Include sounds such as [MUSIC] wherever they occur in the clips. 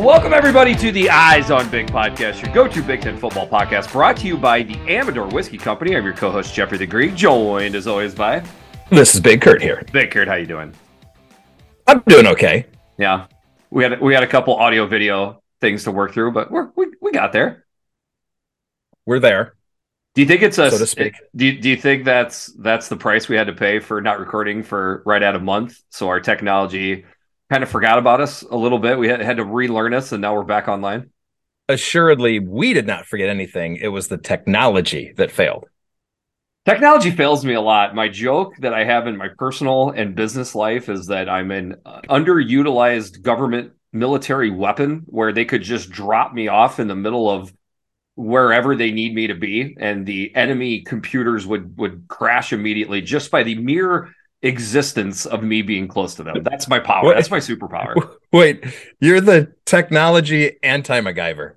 Welcome, everybody, to the Eyes on Big podcast, your go to Big Ten football podcast, brought to you by the Amador Whiskey Company. I'm your co host, Jeffrey the Greek, joined as always by This is Big Kurt here. Big Kurt. How you doing? I'm doing okay. Yeah, we had we had a couple audio video things to work through, but we're, we we got there. We're there. Do you think it's a So to speak. Do you, do you think that's that's the price we had to pay for not recording for right out of month? So our technology kind of forgot about us a little bit. We had, had to relearn us, and now we're back online. Assuredly, we did not forget anything. It was the technology that failed. Technology fails me a lot. My joke that I have in my personal and business life is that I'm an uh, underutilized government military weapon where they could just drop me off in the middle of wherever they need me to be and the enemy computers would would crash immediately just by the mere existence of me being close to them. That's my power. What- That's my superpower. [LAUGHS] Wait, you're the technology anti MacGyver.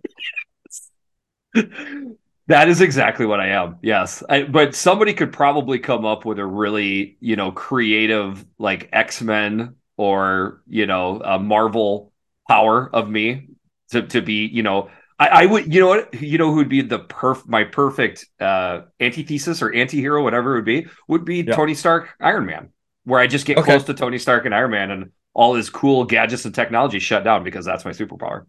[LAUGHS] That is exactly what I am. Yes. I, but somebody could probably come up with a really, you know, creative like X-Men or, you know, a Marvel power of me to, to be, you know, I, I would, you know what, you know, who'd be the perf, my perfect uh, antithesis or anti-hero, whatever it would be, would be Yeah. Tony Stark, Iron Man, where I just get Okay. close to Tony Stark and Iron Man and all his cool gadgets and technology shut down because that's my superpower.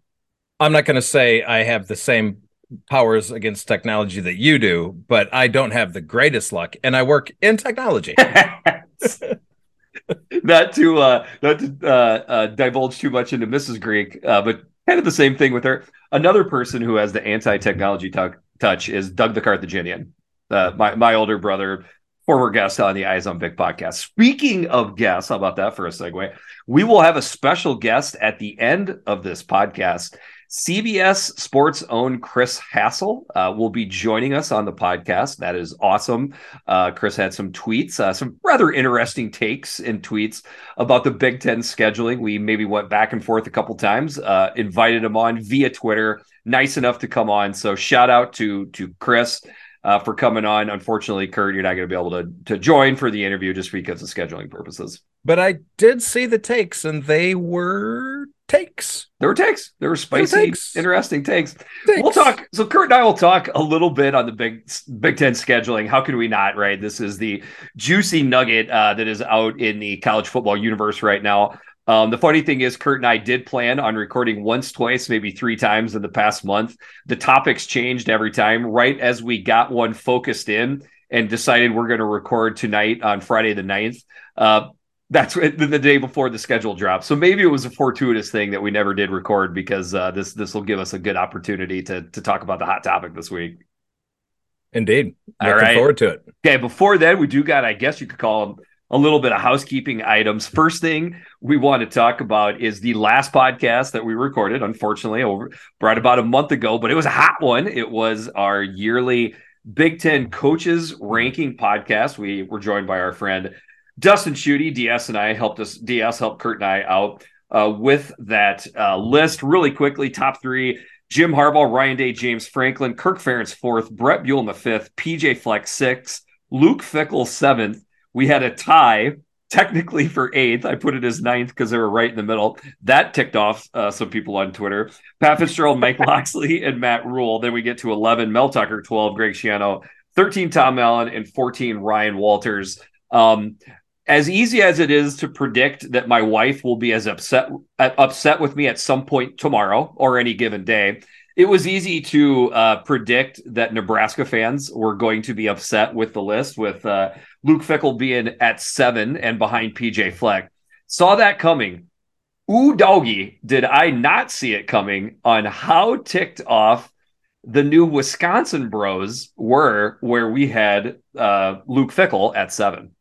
I'm not going to say I have the same powers against technology that you do, but I don't have the greatest luck, and I work in technology. [LAUGHS] [LAUGHS] not to uh not to uh, uh divulge too much into mrs greek uh but kind of the same thing with her another person who has the anti-technology tou- touch is doug the carthaginian uh my, my older brother former guest on the eyes on big podcast speaking of guests how about that for a segue we will have a special guest at the end of this podcast CBS Sports own Chris Hassel uh, will be joining us on the podcast. That is awesome. Uh, Chris had some tweets, uh, some rather interesting takes and tweets about the Big Ten scheduling. We maybe went back and forth a couple times. Uh, invited him on via Twitter. Nice enough to come on. So shout out to to Chris uh, for coming on. Unfortunately, Kurt, you're not going to be able to to join for the interview just because of scheduling purposes. but I did see the takes, and they were takes. There were takes. There were spicy, takes. interesting takes. Takes. We'll talk. So Kurt and I will talk a little bit on the Big Big Ten scheduling. How can we not? Right. This is the juicy nugget uh, that is out in the college football universe right now. Um, the funny thing is, Kurt and I did plan on recording once, twice, maybe three times in the past month. The topics changed every time. Right as we got one focused in and decided we're going to record tonight on Friday the 9th. Uh, that's [LAUGHS] the day before the schedule dropped. So maybe it was a fortuitous thing that we never did record because uh, this this will give us a good opportunity to to talk about the hot topic this week. Indeed. Looking right. forward to it. Okay, before then, we do got, I guess you could call them a little bit of housekeeping items. First thing we want to talk about is the last podcast that we recorded, unfortunately, over right about a month ago, but it was a hot one. It was our yearly Big Ten coaches ranking podcast. We were joined by our friend Dustin Schutte. DS and I helped us, DS helped Kurt and I out uh, with that uh, list really quickly. Top three Jim Harbaugh, Ryan Day, James Franklin, Kirk Ferentz fourth, Bret Bielema the fifth, PJ Fleck sixth, Luke Fickell seventh. We had a tie technically for eighth. I put it as ninth because they were right in the middle. That ticked off uh, some people on Twitter. Pat Fitzgerald, Mike [LAUGHS] Locksley, and Matt Rhule. Then we get to 11, Mel Tucker, 12, Greg Schiano, 13, Tom Allen, and 14, Ryan Walters. Um, as easy as it is to predict that my wife will be as upset uh, upset with me at some point tomorrow or any given day, it was easy to uh, predict that Nebraska fans were going to be upset with the list, with uh, Luke Fickell being at seven and behind PJ Fleck. Saw that coming. Ooh, doggy, did I not see it coming on how ticked off the new Wisconsin bros were where we had uh, Luke Fickell at seven.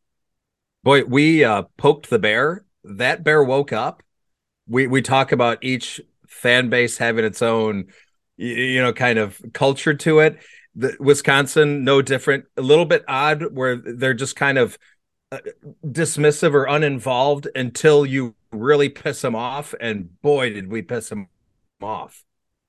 Boy, we uh, poked the bear. That bear woke up. We we talk about each fan base having its own, you know, kind of culture to it. The Wisconsin, no different. A little bit odd, where they're just kind of uh, dismissive or uninvolved until you really piss them off. And boy, did we piss them off.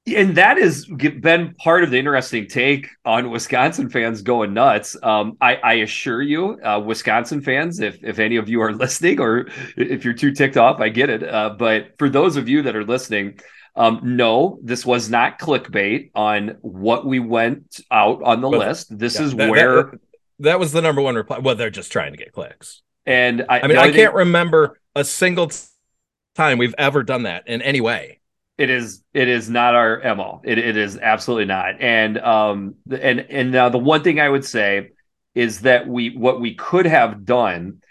and that has been part of the interesting take on Wisconsin fans going nuts. Um, I, I assure you, uh, Wisconsin fans, if if any of you are [LAUGHS] listening or if you're too ticked off, I get it. Uh, but for those of you that are listening, Um, no, this was not clickbait on what we went out on the list. This Yeah, is that- where, that, that was the number one reply. Well, they're just trying to get clicks. and I, I mean, I can't remember a single time we've ever done that in any way. It is it is not our mo. It it is absolutely not. And um and and now the one thing I would say is that we what we could have done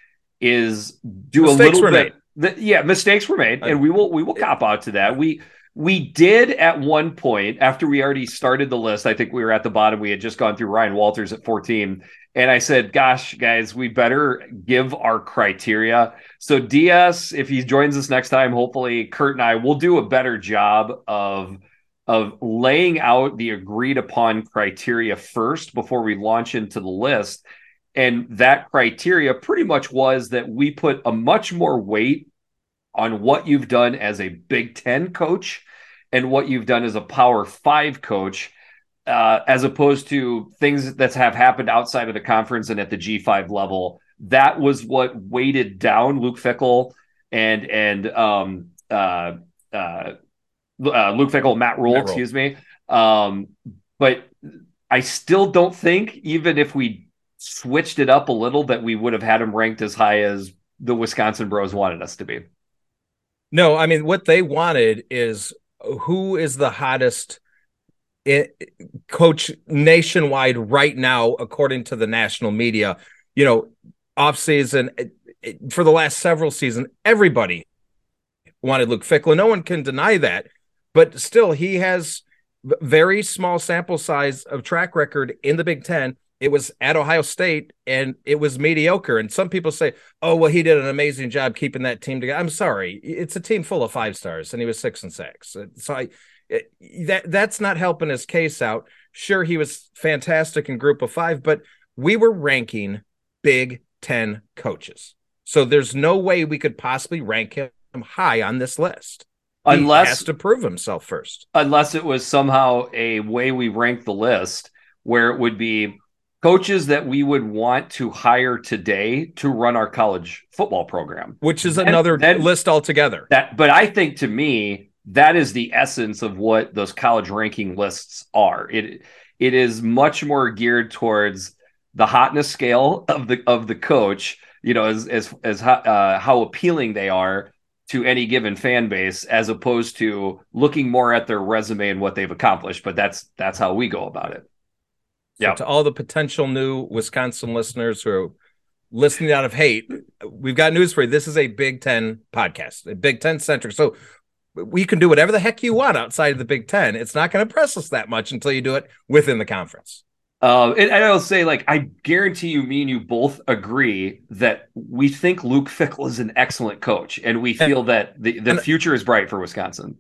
is do Mistakes a little bit. The, yeah, mistakes were made, and we will we will cop out to that. We we did at one point after we already started the list. I think we were at the bottom. We had just gone through Ryan Walters at fourteen, and I said, "Gosh, guys, we better give our criteria." So DS, if he joins us next time, hopefully Kurt and I will do a better job of of laying out the agreed upon criteria first before we launch into the list. And that criteria pretty much was that we put a much more weight on what you've done as a Big Ten coach and what you've done as a Power Five coach, uh, as opposed to things that have happened outside of the conference and at the G5 level. That was what weighted down Luke Fickell and and um, uh, uh, uh, Luke Fickell, Matt Rhule, Matt Rhule. excuse me. Um, but I still don't think, even if we switched it up a little, that we would have had him ranked as high as the Wisconsin Bros wanted us to be. No, I mean what they wanted is who is the hottest coach nationwide right now, according to the national media. You know, off season it- it- for the last several seasons, everybody wanted Luke Fickell. No one can deny that, but still, he has very small sample size of track record in the Big Ten. It was at Ohio State, and it was mediocre. And some people say, "Oh, well, he did an amazing job keeping that team together." I'm sorry, it's a team full of five stars, and he was six and six. So I, it- that that's not helping his case out. Sure, he was fantastic in Group of Five, but we were ranking Big Ten coaches, so there's no way we could possibly rank him high on this list. Unless he has to prove himself first. unless it was somehow a way we rank the list where it would be coaches that we would want to hire today to run our college football program. Which is another list altogether. That but I think to me that is the essence of what those college ranking lists are. It it is much more geared towards the hotness scale of the of the coach, you know, as as as how, uh, how appealing they are to any given fan base as opposed to looking more at their resume and what they've accomplished, but that's that's how we go about it. So Yeah. to all the potential new Wisconsin listeners who are listening out of hate, we've got news for you. This is a Big Ten podcast, a Big Ten centric. So we can do whatever the heck you want outside of the Big Ten. It's not going to press us that much until you do it within the conference. Uh, and, and I'll say, like, I guarantee you, me and you both agree that we think Luke Fickell is an excellent coach, and we feel that the, the future is bright for Wisconsin.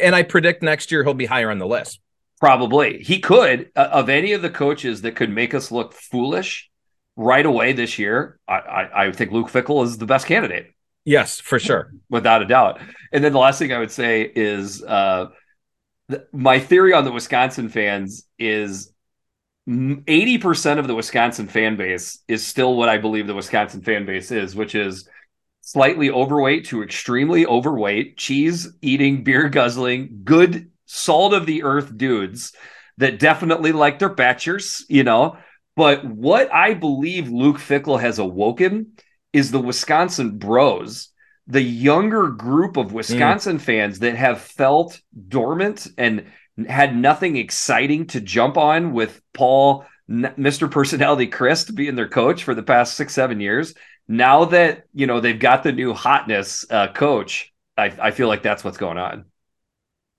And I predict next year he'll be higher on the list. Probably he could uh, of any of the coaches that could make us look foolish right away this year. I, I, I think Luke Fickell is the best candidate. Yes, for sure. without a doubt. And then the last thing I would say is uh, th- my theory on the Wisconsin fans is 80% of the Wisconsin fan base is still what I believe the Wisconsin fan base is, which is slightly overweight to extremely overweight, cheese eating, beer guzzling, good salt of the earth dudes that definitely like their batchers, you know. But what I believe Luke Fickell has awoken is the Wisconsin bros, the younger group of Wisconsin fans that have felt dormant and had nothing exciting to jump on with Paul, Mr. Personality Chryst, being their coach for the past six, seven years. Now that you know they've got the new hotness uh, coach, I, I feel like that's what's going on.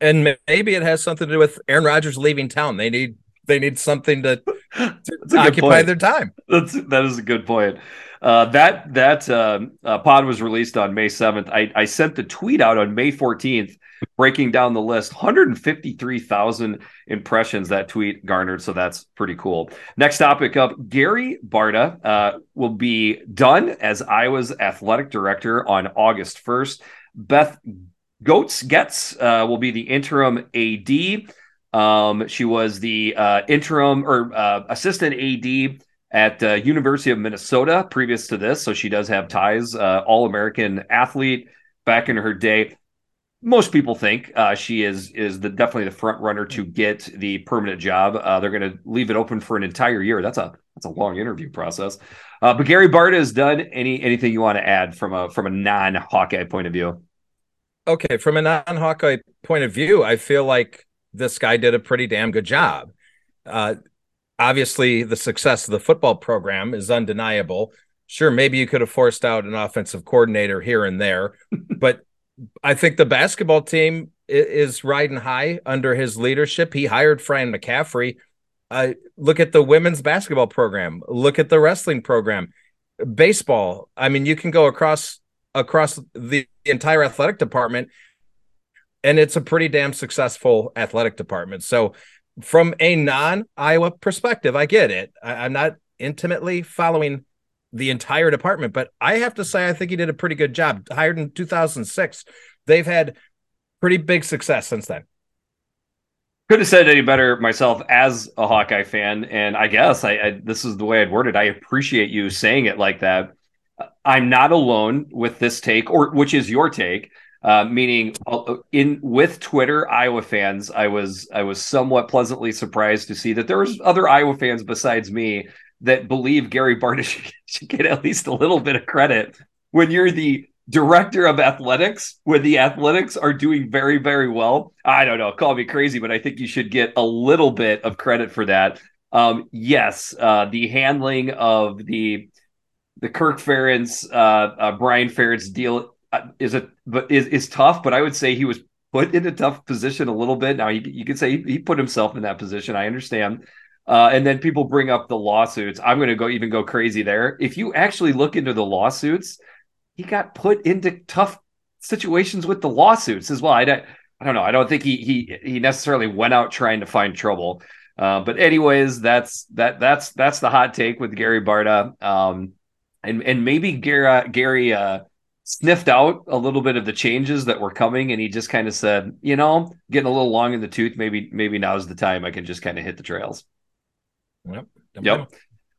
And maybe it has something to do with Aaron Rodgers leaving town. They need they need something to [LAUGHS] good occupy their time. That's that is a good point. Uh, that that um, uh, pod was released on May seventh. I, I sent the tweet out on May fourteenth, breaking down the list. One hundred fifty three thousand impressions that tweet garnered, so that's pretty cool. Next topic up: Gary Barta uh, will be done as Iowa's athletic director on August first. Beth Goats Goetz uh, will be the interim AD. Um, she was the uh, interim or uh, assistant AD at uh, University of Minnesota previous to this, so she does have ties. Uh, All American athlete back in her day. most people think uh, she is is the definitely the front runner to get the permanent job. Uh, they're going to leave it open for an entire year. That's a that's a long interview process. But Gary Barta has done any anything you want to add from a from a non Hawkeye point of view? Okay, from a non Hawkeye point of view, I feel like this guy did a pretty damn good job. Uh, obviously, the success of the football program is undeniable. Sure, maybe you could have forced out an offensive coordinator here and there, [LAUGHS] but I think the basketball team is riding high under his leadership. He hired Fran McCaffery. uh, look at the women's basketball program. Look at the wrestling program. Baseball. I mean, you can go across across the entire athletic department, and it's a pretty damn successful athletic department. So, from a non Iowa perspective, I get it. I, I'm not intimately following the entire department, but I have to say, I think he did a pretty good job. Hired in 2006, they've had pretty big success since then couldn't have said any better myself as a Hawkeye fan. And I guess I, I, this is the way I'd word it. I appreciate you saying it like that. I'm not alone with this take, or which is your take. Uh, meaning, uh, in with Twitter Iowa fans, I was I was somewhat pleasantly surprised to see that there was other Iowa fans besides me that believe Gary should, [LAUGHS] should get at least a little bit of credit when you're the director of athletics when the athletics are doing very, very well. I don't know, call me crazy, but I think you should get a little bit of credit for that. Um, yes, uh, the handling of the the Kirk Ferentz, uh, uh, Brian Ferentz deal uh, is a but is is tough. But I would say he was put in a tough position a little bit. Now you, you could say he, he put himself in that position. I understand. Uh, and then people bring up the lawsuits. I'm going to go even go crazy there. If you actually look into the lawsuits, he got put into tough situations with the lawsuits as well. I don't, I don't know. I don't think he he he necessarily went out trying to find trouble. Uh, but anyways, that's that that's that's the hot take with Gary Barta. Um, and and maybe Gary Gary uh, sniffed out a little bit of the changes that were coming, and he just kind of said, you know, getting a little long in the tooth. Maybe maybe now's the time I can just kind of hit the trails. Yep. Yep.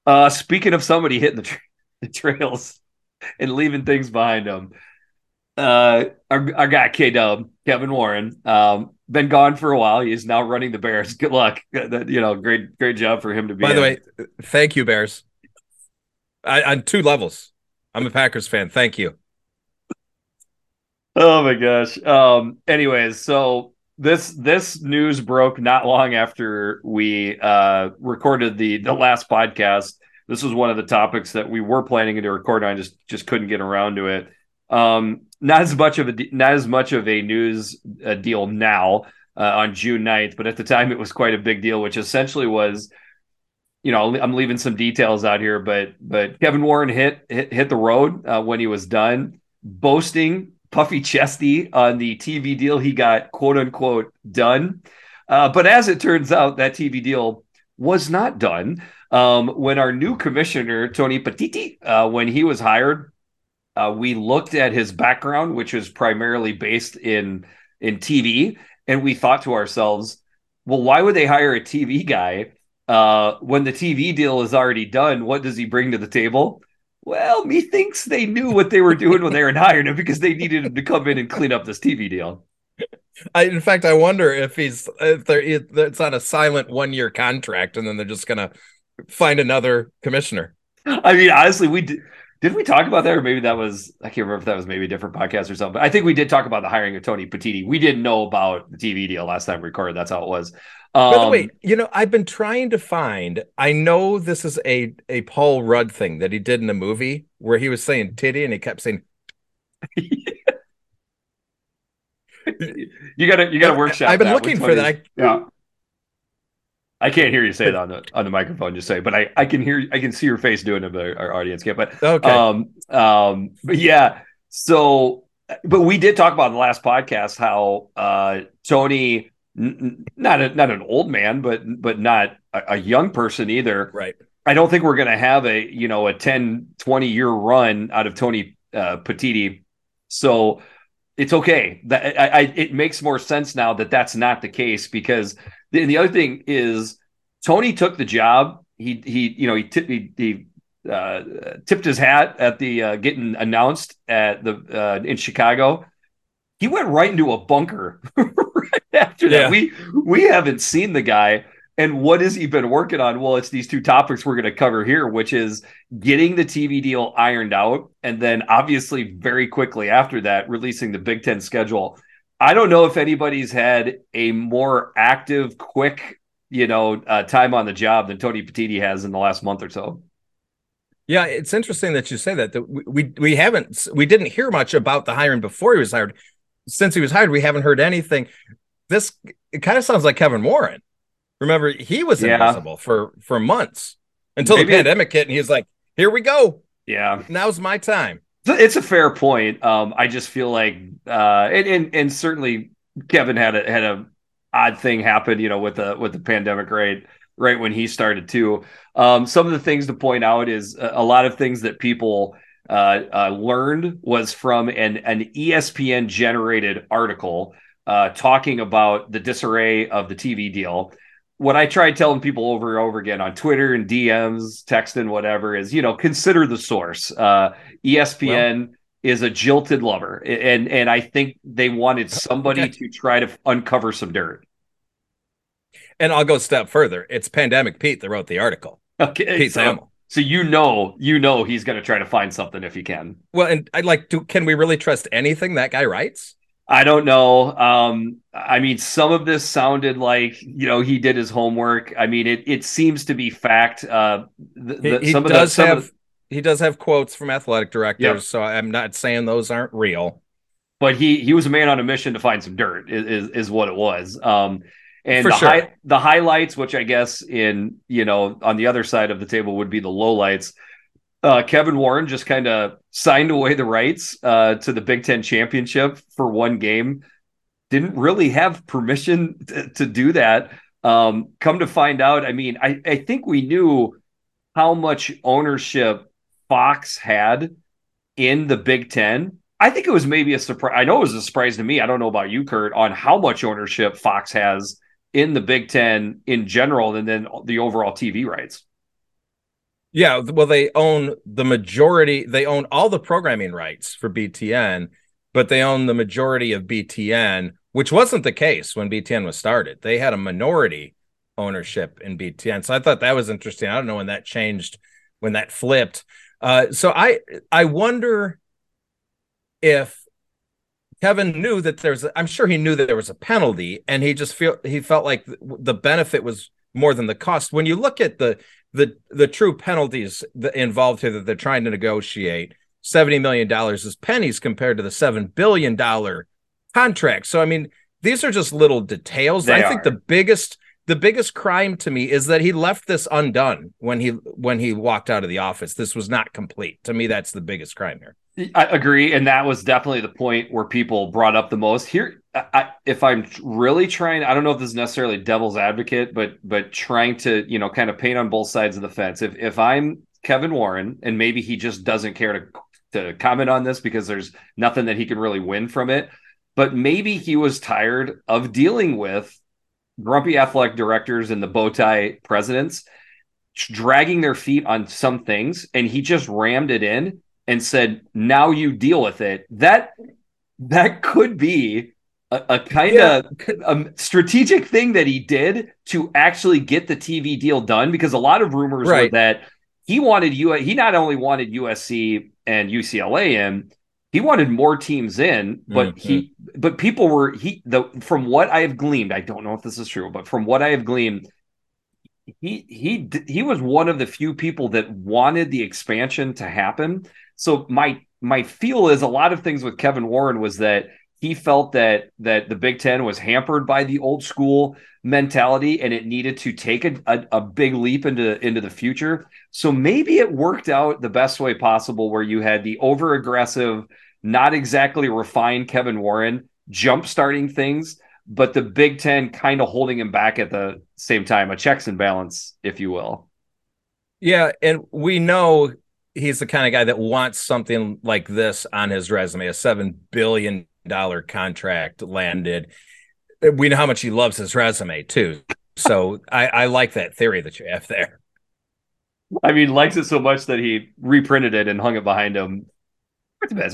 Uh, speaking of somebody hitting the, tra- [LAUGHS] the trails, and leaving things behind them, Uh, our, our guy K Dub, Kevin Warren, um, been gone for a while. He's now running the Bears. Good luck. You know, great, great job for him to be. By the way, thank you, Bears. I, on two levels. I'm a Packers fan. Thank you. Oh my gosh. Um. Anyways, so this this news broke not long after we uh recorded the the last podcast this was one of the topics that we were planning to record on, just just couldn't get around to it. Um, not as much of a not as much of a news uh, deal now uh, on June 9th, but at the time it was quite a big deal, which essentially was, you know, I'm leaving some details out here, but but Kevin Warren hit hit, hit the road uh, when he was done, boasting puffy chesty on the TV deal he got quote unquote done. Uh, but as it turns out, that TV deal was not done. Um, when our new commissioner, Tony Petitti, uh, when he was hired, uh, we looked at his background, which was primarily based in in TV, and we thought to ourselves, well, why would they hire a TV guy uh, when the TV deal is already done? What does he bring to the table? Well, methinks they knew what they were doing when they were hiring him because they needed him to come in and clean up this TV deal. I, in fact, I wonder if he's if there it's on a silent one year contract, and then they're just gonna find another commissioner. I mean, honestly, we did. We talk about that, or maybe that was I can't remember if that was maybe a different podcast or something. But I think we did talk about the hiring of Tony Petitti. We didn't know about the TV deal last time we recorded. That's how it was. Um, By the way, um, you know, I've been trying to find. I know this is a a Paul Rudd thing that he did in the movie where he was saying titty and he kept saying. [LAUGHS] you gotta you gotta workshop. I've been looking for that. yeah. I can't hear you say it on the on the microphone. Just say, but I I can hear I can see your face doing it, but our audience can't. But okay, um, um, but yeah. So, but we did talk about in the last podcast how uh Tony, n- not a, not an old man, but but not a, a young person either. Right. I don't think we're going to have a you know a 10, 20 year run out of Tony uh, Petitti. So it's okay. That I, I, it makes more sense now that that's not the case because the, the other thing is Tony took the job. He he you know he tipped he, he uh, tipped his hat at the uh, getting announced at the uh, in Chicago. he went right into a bunker [LAUGHS] right after that. Yeah. We we haven't seen the guy. And what has he been working on? Well, it's these two topics we're going to cover here, which is getting the TV deal ironed out, and then obviously very quickly after that, releasing the Big Ten schedule. I don't know if anybody's had a more active, quick, you know, uh, time on the job than Tony Petitti has in the last month or so. Yeah, it's interesting that you say that. That we, we we haven't we didn't hear much about the hiring before he was hired. Since he was hired, we haven't heard anything. This it kind of sounds like Kevin Warren. Remember, he was Yeah. invisible for for months until Maybe- the pandemic hit, and he was like, "Here we go. Yeah. Now's my time." It's a fair point. Um, I just feel like, uh, and, and and certainly Kevin had a had a odd thing happen, you know, with the with the pandemic, right? Right when he started too. Um, some of the things to point out is a, a lot of things that people uh, uh, learned was from an an ESPN generated article uh, talking about the disarray of the TV deal. What I try telling people over and over again on Twitter and DMs, texting, whatever, is you know consider the source. Uh, ESPN is a jilted lover, and and I think they wanted [LAUGHS] somebody Okay. to try to uncover some dirt. And I'll go a step further. It's Pandemic Pete that wrote the article. Okay, Pete so, Thamel. so you know, you know, he's going to try to find something if he can. Well, and I'd like to. Can we really trust anything that guy writes? I don't know. Um, I mean, some of this sounded like you know he did his homework. I mean, it it seems to be fact. Uh, the, He, the- he some of does the, have the- he does have quotes from athletic directors, Yep. so I'm not saying those aren't real. but he he was a man on a mission to find some dirt. Is is, is what it was. Um, and For the sure. high, the highlights, which I guess in you know on the other side of the table would be the lowlights. Uh, Kevin Warren just kind of signed away the rights uh, to the Big Ten championship for one game. Didn't really have permission to, to do that. Um, come to find out, I mean, I, I think we knew how much ownership Fox had in the Big Ten. I think it was maybe a surprise. I know it was a surprise to me. I don't know about you, Kurt, on how much ownership Fox has in the Big Ten in general, and then the overall TV rights. Yeah, well, they own the majority. They own all the programming rights for BTN, but they own the majority of BTN, which wasn't the case when BTN was started. They had a minority ownership in BTN, so I thought that was interesting. I don't know when that changed, when that flipped. Uh, so I I wonder if Kevin knew that there's. I'm sure he knew that there was a penalty, and he just feel he felt like the, the benefit was more than the cost. When you look at the the the true penalties involved here that they're trying to negotiate, seventy million dollars is pennies compared to the seven billion dollar contract. So I mean, these are just little details. They I think are. the biggest the biggest crime to me is that he left this undone when he when he walked out of the office. This was not complete. To me, that's the biggest crime here. I agree, and that was definitely the point where people brought up the most. Here, I, if I'm really trying, I don't know if this is necessarily devil's advocate, but but trying to you know kind of paint on both sides of the fence. If if I'm Kevin Warren, and maybe he just doesn't care to to comment on this because there's nothing that he can really win from it, but maybe he was tired of dealing with grumpy athletic directors and the bow tie presidents dragging their feet on some things, and he just rammed it in and said, "Now you deal with it." That that could be a, a kind of um, strategic thing that he did to actually get the TV deal done. Because a lot of rumors were Right. that he wanted you. He not only wanted USC and UCLA in, he wanted more teams in. But he, but people were he the from what I have gleaned. I don't know if this is true, but from what I have gleaned, he he he was one of the few people that wanted the expansion to happen. So my my feel is a lot of things with Kevin Warren was that he felt that that the Big Ten was hampered by the old school mentality and it needed to take a, a, a big leap into into the future. So maybe it worked out the best way possible where you had the over aggressive, not exactly refined Kevin Warren jump starting things, but the Big Ten kind of holding him back at the same time, a checks and balance, if you will. Yeah, and we know he's the kind of guy that wants something like this on his resume, a seven billion dollar contract landed. We know how much he loves his resume too. So I, I like that theory that you have there. I mean, likes it so much that he reprinted it and hung it behind him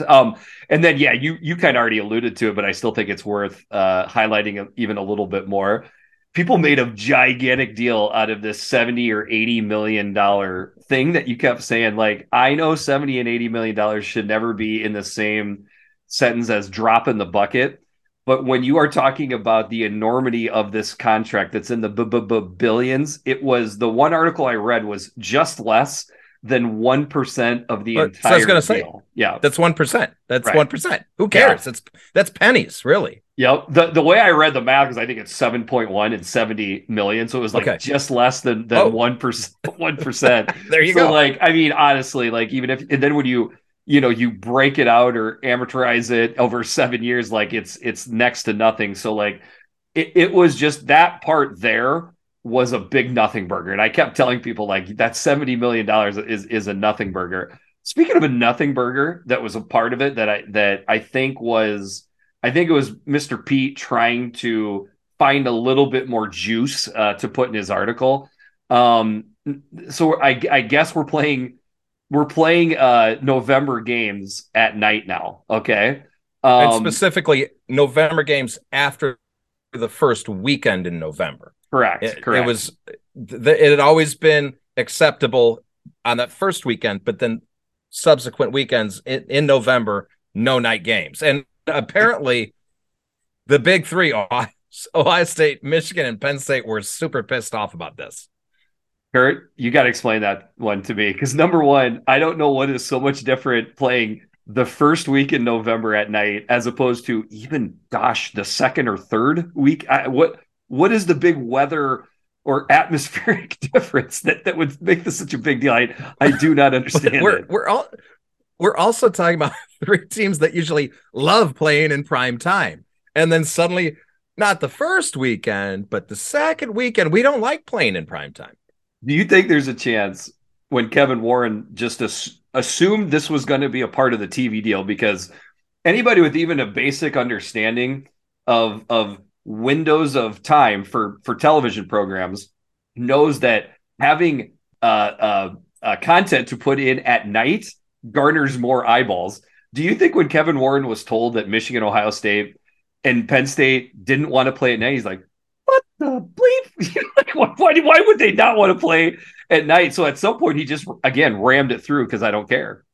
Um, and then yeah, you you kind of already alluded to it, but I still think it's worth uh, highlighting even a little bit more. People made a gigantic deal out of this 70 or 80 million dollar thing that you kept saying. Like, I know 70 and 80 million dollars should never be in the same sentence as drop in the bucket. But when you are talking about the enormity of this contract that's in the b- b- billions, it was the one article I read was just less than 1% of the But- entire so I was gonna deal. say, yeah. That's one percent. That's Right. one percent. Who cares? It's that's pennies, really. Yep. The the way I read the math is I think it's 7.1 and 70 million. So it was like Okay. just less than Oh. than one percent one percent. [LAUGHS] There you so go. like I mean, honestly, like even if and then when you you know you break it out or amortize it over seven years, like it's it's next to nothing. So like it, it was just that part there was a big nothing burger. And I kept telling people like that 70 million dollars is is a nothing burger. Speaking of a nothing burger that was a part of it that I that I think was I think it was Mr. Pete trying to find a little bit more juice uh, to put in his article. Um, so I, I guess we're playing we're playing uh, November games at night now. Okay. and Um, specifically November games after the first weekend in November. correct. It, correct. it was it had always been acceptable on that first weekend, but then subsequent weekends in, in November, no night games. And apparently the big three, Ohio, Ohio State, Michigan, and Penn State were super pissed off about this. Kurt, you got to explain that one to me because number one, I don't know what is so much different playing the first week in November at night as opposed to even, gosh, the second or third week. I, what what is the big weather or [LAUGHS] atmospheric difference that that would make this such a big deal? I I do not [LAUGHS] understand we're it. we're all we're also talking about [LAUGHS] three teams that usually love playing in prime time. And then suddenly not the first weekend, but the second weekend, we don't like playing in prime time. Do you think there's a chance when Kevin Warren just as- assumed this was going to be a part of the TV deal? Because anybody with even a basic understanding of of windows of time for for television programs knows that having uh, uh, uh, content to put in at night garners more eyeballs. Do you think when Kevin Warren was told that Michigan, Ohio State, and Penn State didn't want to play at night, he's like, "What the bleep? Why, why would they not want to play at night?" So at some point, he just again rammed it through because I don't care.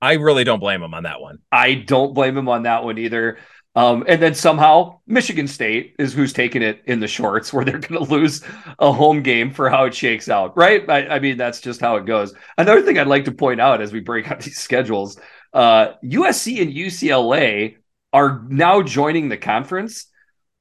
I really don't blame him on that one. I don't blame him on that one either. Um, and then somehow Michigan State is who's taking it in the shorts, where they're going to lose a home game for how it shakes out, right? I, I mean, that's just how it goes. Another thing I'd like to point out as we break out [LAUGHS] these schedules, uh, USC and UCLA are now joining the conference.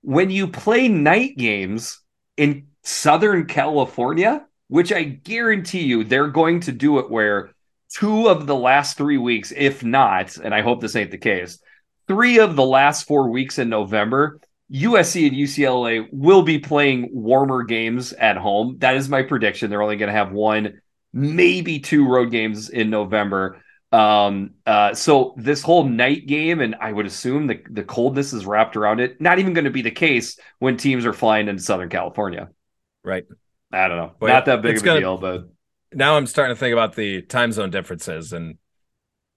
When you play night games in Southern California, which I guarantee you they're going to do it where two of the last three weeks, if not, and I hope this ain't the case, three of the last four weeks in November, USC and UCLA will be playing warmer games at home. That is my prediction. They're only going to have one, maybe two road games in November. Um, uh, so this whole night game, and I would assume the, the coldness is wrapped around it, not even going to be the case when teams are flying into Southern California. Right. I don't know. Well, not that big it's of a gonna- deal, but Now I'm starting to think about the time zone differences and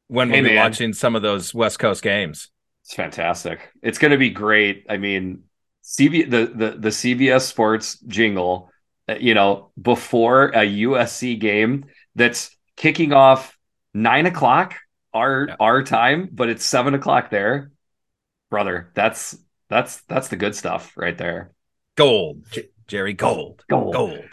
when Hey, we'll be man. watching some of those West Coast games. It's fantastic. It's going to be great. I mean, CV the the the CBS Sports jingle, uh, you know, before a USC game that's kicking off nine o'clock our Yeah. our time, but it's seven o'clock there, brother. That's that's that's the good stuff right there. Gold, J- Jerry, gold, Gold. gold.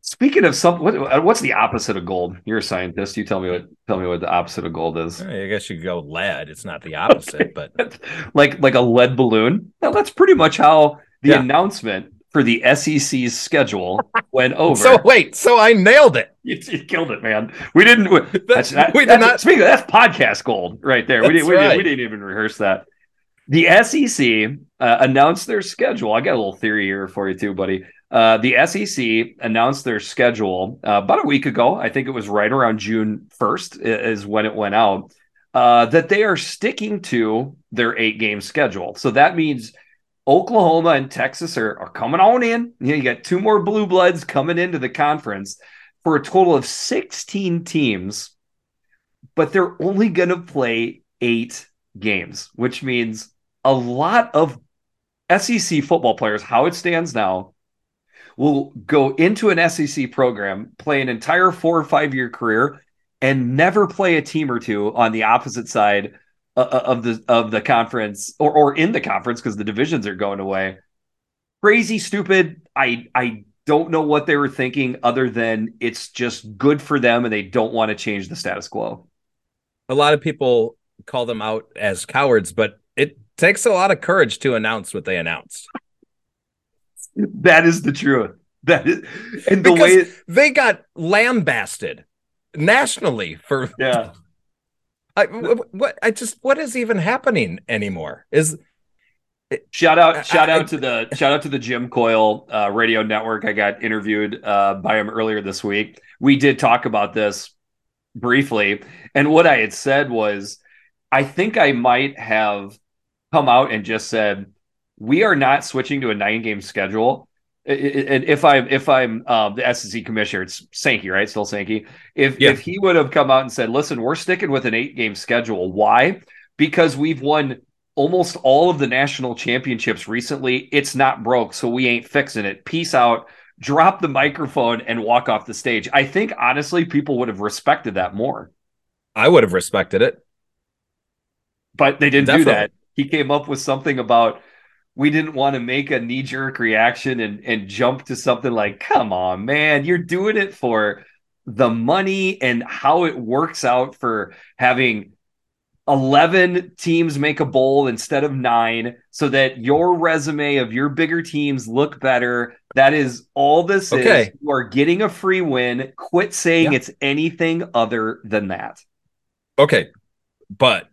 Speaking of something, what, what's the opposite of gold? You're a scientist. You tell me what tell me what the opposite of gold is. I guess you go lead. It's not the [LAUGHS] opposite, but [LAUGHS] like like a lead balloon. Now that's pretty much how the Yeah. announcement for the SEC's schedule [LAUGHS] went over. so wait, so I nailed it. you, you killed it, man. We didn't. That's, that, we did not. Speaking of that's podcast gold right there. We didn't, we, didn't, we didn't even rehearse that. The SEC uh, announced their schedule. I got a little theory here for you too, buddy. Uh, the SEC announced their schedule uh, about a week ago. I think it was right around June 1st is when it went out. Uh, that they are sticking to their eight game schedule. So that means Oklahoma and Texas are, are coming on in. You, know, you got two more blue bloods coming into the conference for a total of 16 teams, but they're only going to play eight games, which means a lot of SEC football players, how it stands now, will go into an SEC program, play an entire four or five year career, and never play a team or two on the opposite side uh, uh, of the of the conference or or in the conference because the divisions are going away. Crazy, stupid. I I don't know what they were thinking other than it's just good for them and they don't want to change the status quo. A lot of people call them out as cowards, but it takes a lot of courage to announce what they announced. That is the truth. That is, and the because way they got lambasted nationally for yeah. I, what I just what is even happening anymore? Is shout out shout out I, to the shout out to the Jim Coyle uh, radio network. I got interviewed uh, by him earlier this week. We did talk about this briefly, and what I had said was, I think I might have come out and just said we are not switching to a nine game schedule. And if I'm if I'm um, the SEC commissioner, it's Sankey, right? Still Sankey. If yeah. if he would have come out and said, "Listen, we're sticking with an eight game schedule," why? Because we've won almost all of the national championships recently. It's not broke, so we ain't fixing it. Peace out. Drop the microphone and walk off the stage. I think honestly, people would have respected that more. I would have respected it, but they didn't Definitely. do that. He came up with something about we didn't want to make a knee jerk reaction and, and jump to something like, come on, man, you're doing it for the money and how it works out for having 11 teams make a bowl instead of nine so that your resume of your bigger teams look better. That is all this okay. is. You are getting a free win. Quit saying yeah. it's anything other than that. Okay. But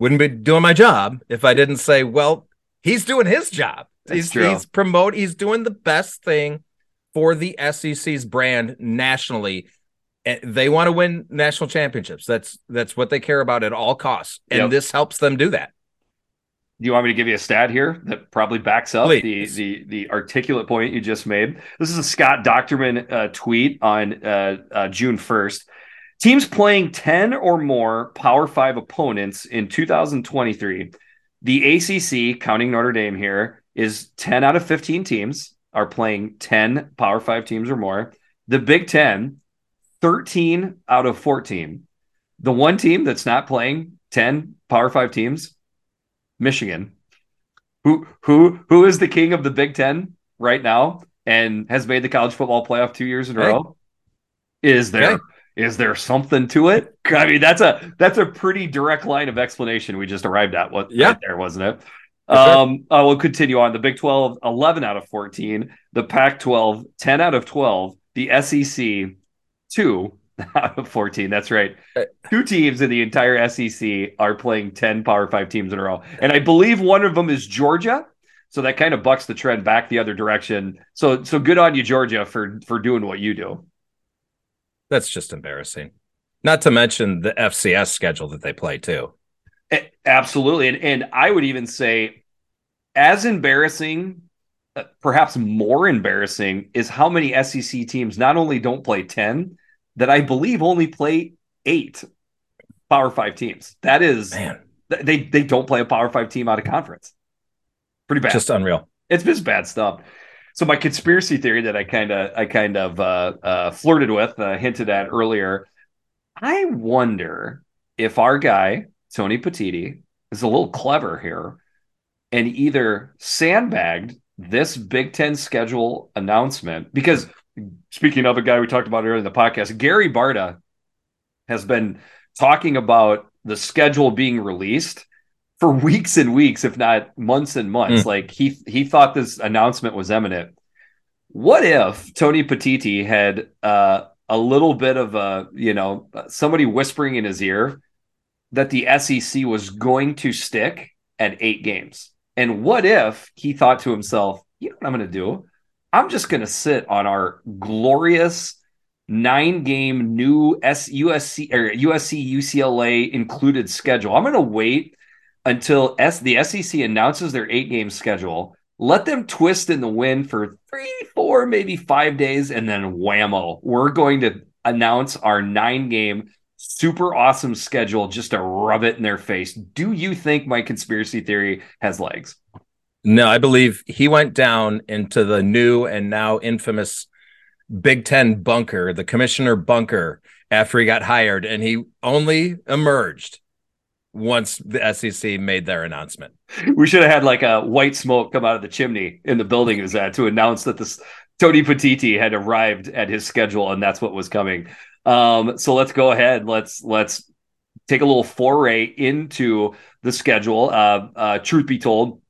wouldn't be doing my job if I didn't say, well, he's doing his job. That's he's true. he's promote he's doing the best thing for the SEC's brand nationally. They want to win national championships. That's that's what they care about at all costs. And yep. this helps them do that. Do you want me to give you a stat here that probably backs up the, the the articulate point you just made? This is a Scott Dochterman uh, tweet on uh, uh, June 1st. Teams playing 10 or more Power 5 opponents in 2023 the ACC, counting Notre Dame here, is 10 out of 15 teams are playing 10 Power Five teams or more. The Big Ten, 13 out of 14. The one team that's not playing 10 Power Five teams, Michigan. Who who who is the king of the Big Ten right now and has made the college football playoff two years in a hey. row? Is there is there something to it? I mean, that's a that's a pretty direct line of explanation we just arrived at. What yeah. right there, wasn't it? Um, I will continue on. The Big 12, 11 out of 14. The Pac 12, 10 out of 12. The SEC, 2 [LAUGHS] out of 14. That's right. Uh, Two teams in the entire SEC are playing 10 Power 5 teams in a row. And I believe one of them is Georgia. So that kind of bucks the trend back the other direction. So so good on you, Georgia, for for doing what you do. That's just embarrassing. Not to mention the FCS schedule that they play too. Absolutely. And and I would even say as embarrassing, uh, perhaps more embarrassing is how many SEC teams not only don't play 10, that I believe only play 8 Power 5 teams. That is Man. they they don't play a Power 5 team out of conference. Pretty bad. Just unreal. It's just bad stuff. So my conspiracy theory that I kind of I kind of uh, uh, flirted with, uh, hinted at earlier. I wonder if our guy Tony Petitti is a little clever here, and either sandbagged this Big Ten schedule announcement because speaking of a guy we talked about earlier in the podcast, Gary Barta has been talking about the schedule being released for weeks and weeks, if not months and months. Mm. Like he he thought this announcement was imminent. What if Tony Petitti had uh, a little bit of a you know somebody whispering in his ear that the SEC was going to stick at eight games? And what if he thought to himself, you know what I'm going to do? I'm just going to sit on our glorious nine game new S- USC or USC UCLA included schedule. I'm going to wait until S- the SEC announces their eight game schedule. Let them twist in the wind for three, four, maybe five days, and then whammo, we're going to announce our nine game super awesome schedule just to rub it in their face. Do you think my conspiracy theory has legs? No, I believe he went down into the new and now infamous Big Ten bunker, the commissioner bunker, after he got hired, and he only emerged once the SEC made their announcement. We should have had like a white smoke come out of the chimney in the building he was at to announce that this Tony Petitti had arrived at his schedule and that's what was coming. Um, so let's go ahead. Let's let's take a little foray into the schedule. Uh, uh, truth be told,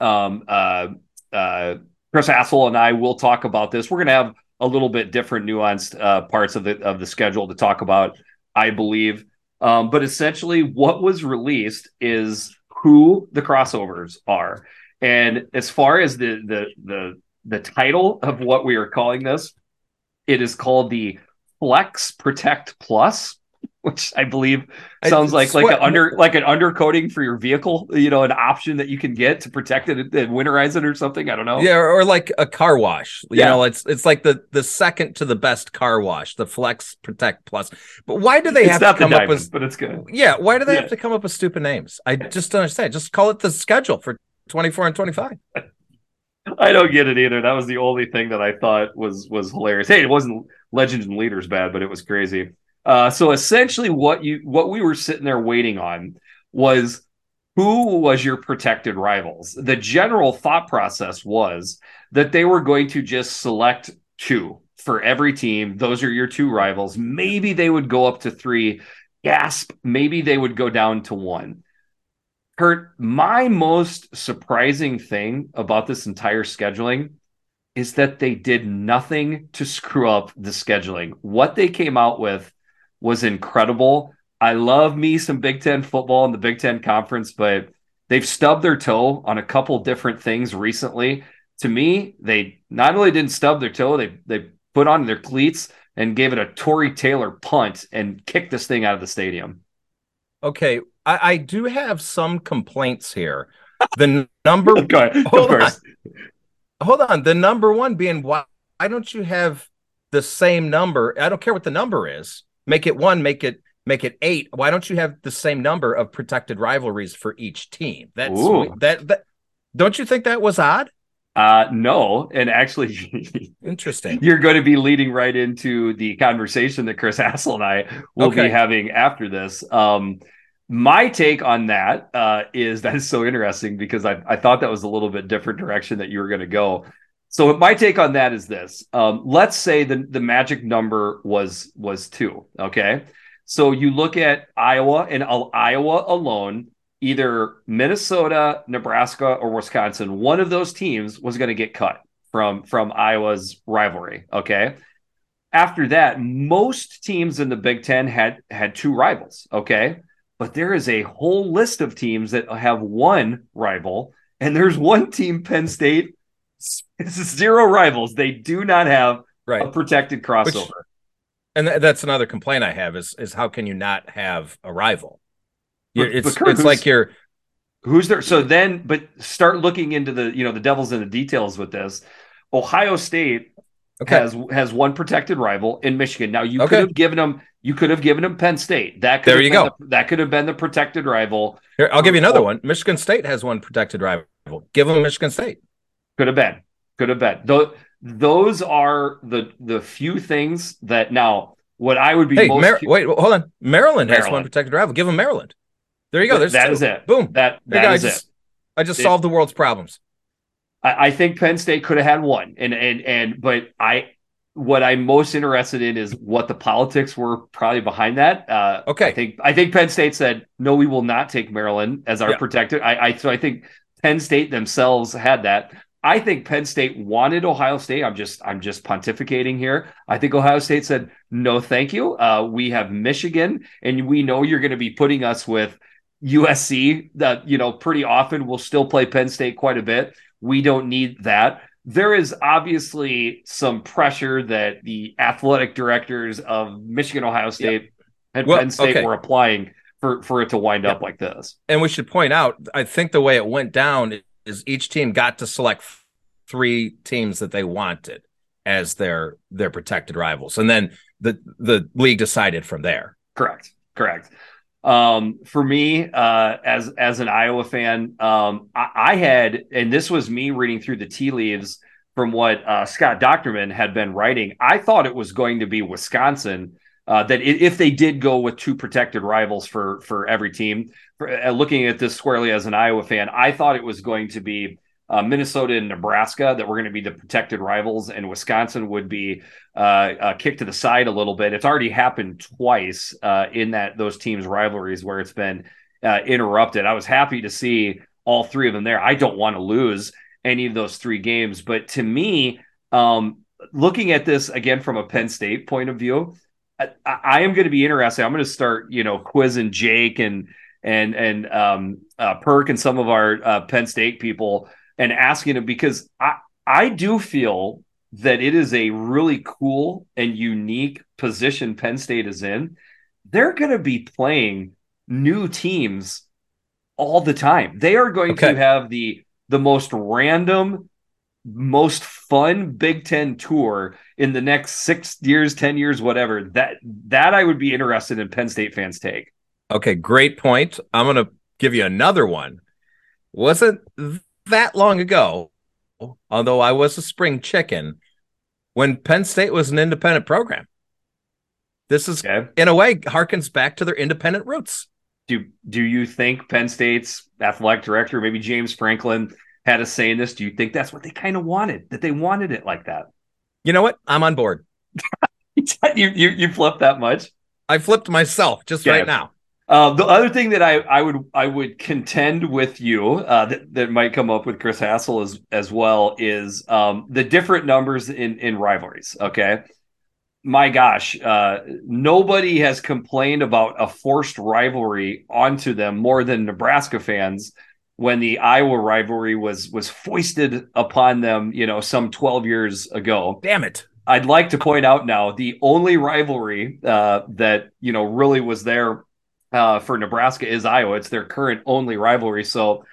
um, uh, uh, Chris Hassel and I will talk about this. We're going to have a little bit different, nuanced uh, parts of the of the schedule to talk about, I believe. Um, but essentially, what was released is who the crossovers are, and as far as the the the the title of what we are calling this, it is called the Flex Protect Plus which I believe sounds like like an under like an undercoating for your vehicle, you know, an option that you can get to protect it and winterize it or something. I don't know. Yeah, or like a car wash. You yeah. know, it's it's like the the second to the best car wash, the Flex Protect Plus. But why do they it's have to come diamond, up with but it's good. Yeah, why do they yeah. have to come up with stupid names? I just don't understand. Just call it the schedule for 24 and 25. [LAUGHS] I don't get it either. That was the only thing that I thought was was hilarious. Hey, it wasn't Legends and Leaders bad, but it was crazy. Uh, so essentially, what you what we were sitting there waiting on was who was your protected rivals. The general thought process was that they were going to just select two for every team. Those are your two rivals. Maybe they would go up to three. Gasp. Maybe they would go down to one. Kurt, my most surprising thing about this entire scheduling is that they did nothing to screw up the scheduling. What they came out with was incredible. I love me some Big Ten football in the Big Ten conference, but they've stubbed their toe on a couple different things recently. To me, they not only didn't stub their toe, they they put on their cleats and gave it a Tory Taylor punt and kicked this thing out of the stadium. Okay, I, I do have some complaints here. The number [LAUGHS] Go ahead. hold on. hold on. The number one being why why don't you have the same number? I don't care what the number is make it one, make it make it eight. Why don't you have the same number of protected rivalries for each team? That's that that don't you think that was odd? Uh no, and actually [LAUGHS] interesting. You're going to be leading right into the conversation that Chris Hassel and I will okay. be having after this. Um my take on that uh, is that is so interesting because I, I thought that was a little bit different direction that you were going to go. So my take on that is this: um, let's say the the magic number was was two. Okay, so you look at Iowa and Iowa alone, either Minnesota, Nebraska, or Wisconsin. One of those teams was going to get cut from from Iowa's rivalry. Okay. After that, most teams in the Big Ten had had two rivals. Okay, but there is a whole list of teams that have one rival, and there's one team, Penn State [LAUGHS] zero rivals. They do not have right. a protected crossover. Which, and th- that's another complaint I have is is how can you not have a rival? It's it's like you're who's there. So then, but start looking into the you know the devils in the details with this. Ohio State okay. has has one protected rival in Michigan. Now you okay. could have given them you could have given them Penn State. That could there you go. The, that could have been the protected rival. Here, I'll give you um, another oh. one. Michigan State has one protected rival. Give them Michigan State. Could have been. Could have been. Those, those are the the few things that now what I would be hey, Mar- wait, hold on. Maryland, Maryland, has one protected rival. Give them Maryland. There you go. There's that is it. Boom. That that is I just, it. I just solved the world's problems. I, I think Penn State could have had one, and and and but I what I'm most interested in is what the politics were probably behind that. Uh, okay, I think I think Penn State said no, we will not take Maryland as our yeah. protected. I, I so I think Penn State themselves had that. I think Penn State wanted Ohio State. I'm just I'm just pontificating here. I think Ohio State said no, thank you. Uh, we have Michigan, and we know you're going to be putting us with USC. That you know pretty often we'll still play Penn State quite a bit. We don't need that. There is obviously some pressure that the athletic directors of Michigan, Ohio State, yep. and well, Penn State okay. were applying for for it to wind yep. up like this. And we should point out, I think the way it went down is each team got to select three teams that they wanted as their their protected rivals, and then the the league decided from there. Correct. Correct. Um, for me, uh, as as an Iowa fan, um, I, I, had, and this was me reading through the tea leaves from what uh, Scott Dochterman had been writing. I thought it was going to be Wisconsin. Uh, that if they did go with two protected rivals for for every team, for, uh, looking at this squarely as an Iowa fan, I thought it was going to be uh, Minnesota and Nebraska that were going to be the protected rivals, and Wisconsin would be uh, uh, kicked to the side a little bit. It's already happened twice uh, in that those teams' rivalries where it's been interrupted. I was happy to see all three of them there. I don't want to lose any of those three games, but to me, um, looking at this again from a Penn State point of view, I, I am going to be interested. I'm going to start, you know, quizzing Jake and and and um, uh, Perk and some of our Penn State people and asking them because I I do feel that it is a really cool and unique position Penn State is in. They're going to be playing new teams all the time. They are going okay. to have the the most random, most fun Big Ten tour in the next six years, ten years, whatever. That that I would be interested in Penn State fans take. Okay, great point. I'm going to give you another one. Wasn't that long ago, although I was a spring chicken, when Penn State was an independent program. This is, okay. in a way, harkens back to their independent roots. Do Do you think Penn State's athletic director, maybe James Franklin, had a say in this? Do you think that's what they kind of wanted? That they wanted it like that? You know what? I'm on board. [LAUGHS] you, you you flipped that much? I flipped myself just right now. Uh, the other thing that I, I would I would contend with you uh, that, that might come up with Chris Hassel as as well is um, the different numbers in in rivalries. Okay, my gosh, uh, nobody has complained about a forced rivalry onto them more than Nebraska fans when the Iowa rivalry was was foisted upon them. You know, some twelve years ago. Damn it. I'd like to point out now the only rivalry uh, that you know really was there uh, for Nebraska is Iowa. It's their current only rivalry. So I'd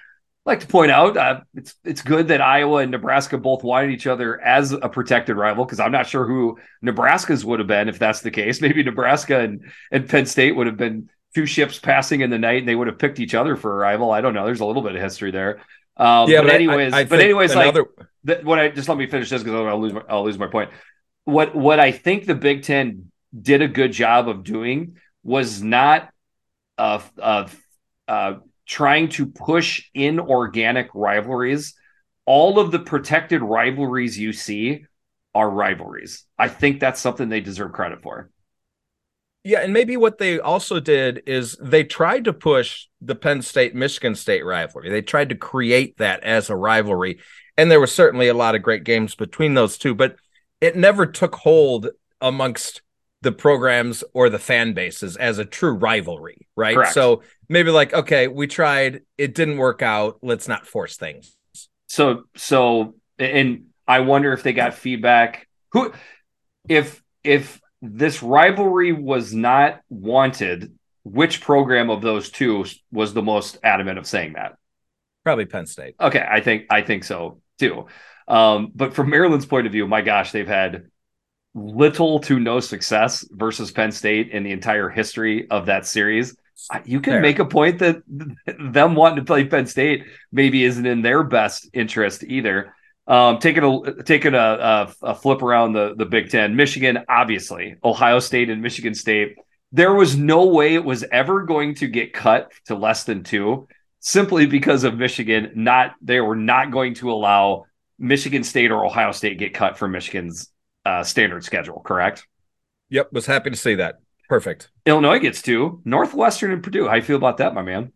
like to point out uh, it's it's good that Iowa and Nebraska both wanted each other as a protected rival because I'm not sure who Nebraska's would have been if that's the case. [LAUGHS] Maybe Nebraska and, and Penn State would have been two ships passing in the night and they would have picked each other for a rival. I don't know. There's a little bit of history there. Um, yeah, but, but anyways, I, I but anyways, another... like what I just let me finish this because I'll lose my, I'll lose my point. What what I think the Big Ten did a good job of doing was not of of uh, trying to push inorganic rivalries. All of the protected rivalries you see are rivalries. I think that's something they deserve credit for. Yeah, and maybe what they also did is they tried to push the Penn State Michigan State rivalry. They tried to create that as a rivalry. And there were certainly a lot of great games between those two, but it never took hold amongst the programs or the fan bases as a true rivalry, right? Correct. So maybe like, okay, we tried, it didn't work out. Let's not force things. So, so, and I wonder if they got feedback. Who, if if this rivalry was not wanted, which program of those two was the most adamant of saying that? Probably Penn State. Okay, I think I think so too. Um, but from Maryland's point of view, my gosh, they've had little to no success versus Penn State in the entire history of that series. You can Fair. make a point that [LAUGHS] them wanting to play Penn State maybe isn't in their best interest either. Um, taking a taking a, a, a flip around the the Big Ten, Michigan, obviously, Ohio State and Michigan State. There was no way it was ever going to get cut to less than two, simply because of Michigan. Not they were not going to allow Michigan State or Ohio State get cut from Michigan's uh, standard schedule, correct? Yep, was happy to see that. Perfect. Illinois gets two. Northwestern and Purdue. How you feel about that, my man?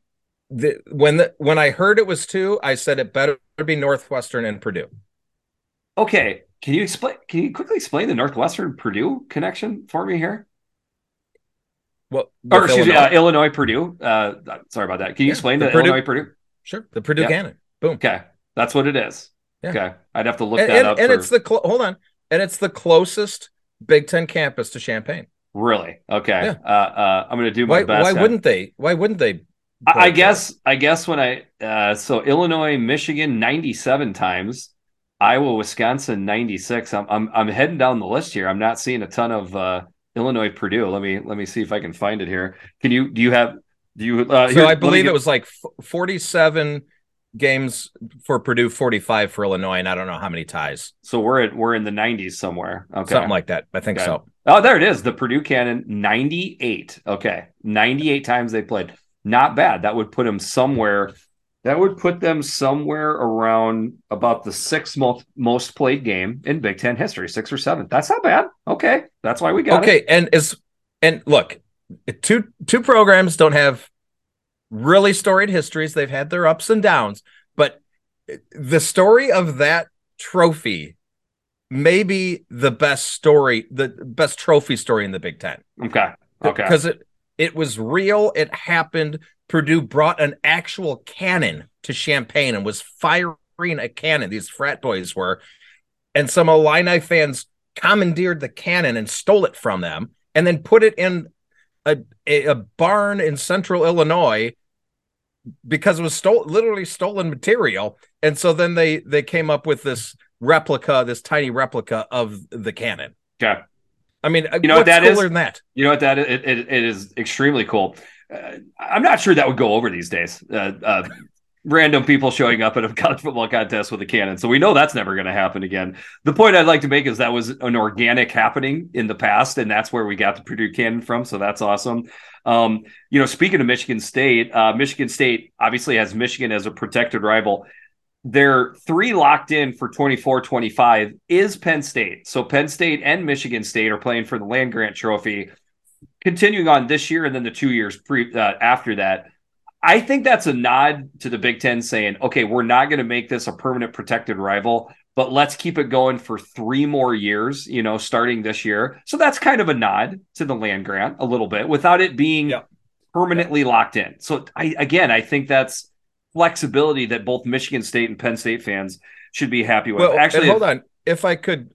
The, when the, when I heard it was two, I said it better be Northwestern and Purdue. Okay, can you explain? Can you quickly explain the Northwestern Purdue connection for me here? Well, or excuse Illinois. me, uh, Illinois Purdue. Uh, sorry about that. Can you yeah, explain the, the Purdue, Illinois Purdue? Sure, the Purdue yeah. Cannon. Boom. Okay, that's what it is. Yeah. Okay, I'd have to look and, that and, up. And for... it's the cl- hold on, and it's the closest Big Ten campus to Champaign. Really? Okay. Yeah. Uh, uh, I'm going to do my why, best. Why wouldn't they? Why wouldn't they? I, I guess. I guess when I uh, so Illinois, Michigan, 97 times, Iowa, Wisconsin, 96. I'm I'm I'm heading down the list here. I'm not seeing a ton of uh, Illinois Purdue. Let me let me see if I can find it here. Can you do you have do you uh So here- I believe get- it was like 47 games for Purdue, 45 for Illinois, and I don't know how many ties. so we're at we're in the 90s somewhere. Okay. Something like that. I think Okay. so. Oh, there it is. The Purdue Cannon 98. Okay. 98 times they played. Not bad. That would put them somewhere. That would put them somewhere around about the sixth most, most played game in Big Ten history, six or seven. That's not bad. Okay. That's why we got it. Okay, and is and look, two two programs don't have really storied histories. They've had their ups and downs, but the story of that trophy may be the best story, the best trophy story in the Big Ten. Okay. Okay. because it it was real. It happened. Purdue brought an actual cannon to Champaign and was firing a cannon. These frat boys were, and some Illini fans commandeered the cannon and stole it from them, and then put it in a a, barn in Central Illinois because it was stole literally stolen material. And so then they they came up with this replica, this tiny replica of the cannon. Okay. I mean, You know what that cooler is? than that? You know what that is? It, it, it is extremely cool. Uh, I'm not sure that would go over these days. Uh, uh, random people showing up at a [LAUGHS] college football contest with a cannon. So we know that's never going to happen again. The point I'd like to make is that was an organic happening in the past, and that's where we got the Purdue cannon from. So that's awesome. Um, you know, speaking of Michigan State, uh, Michigan State obviously has Michigan as a protected rival. Their three locked in for 24 25 is Penn State. So Penn State and Michigan State are playing for the land grant trophy, continuing on this year and then the two years pre, uh, after that. I think that's a nod to the Big Ten saying, okay, we're not going to make this a permanent protected rival, but let's keep it going for three more years, you know, starting this year. So that's kind of a nod to the land grant a little bit without it being Yeah. permanently locked in. So I, again, I think that's flexibility that both Michigan State and Penn State fans should be happy with. Well, Actually, hold on. If I could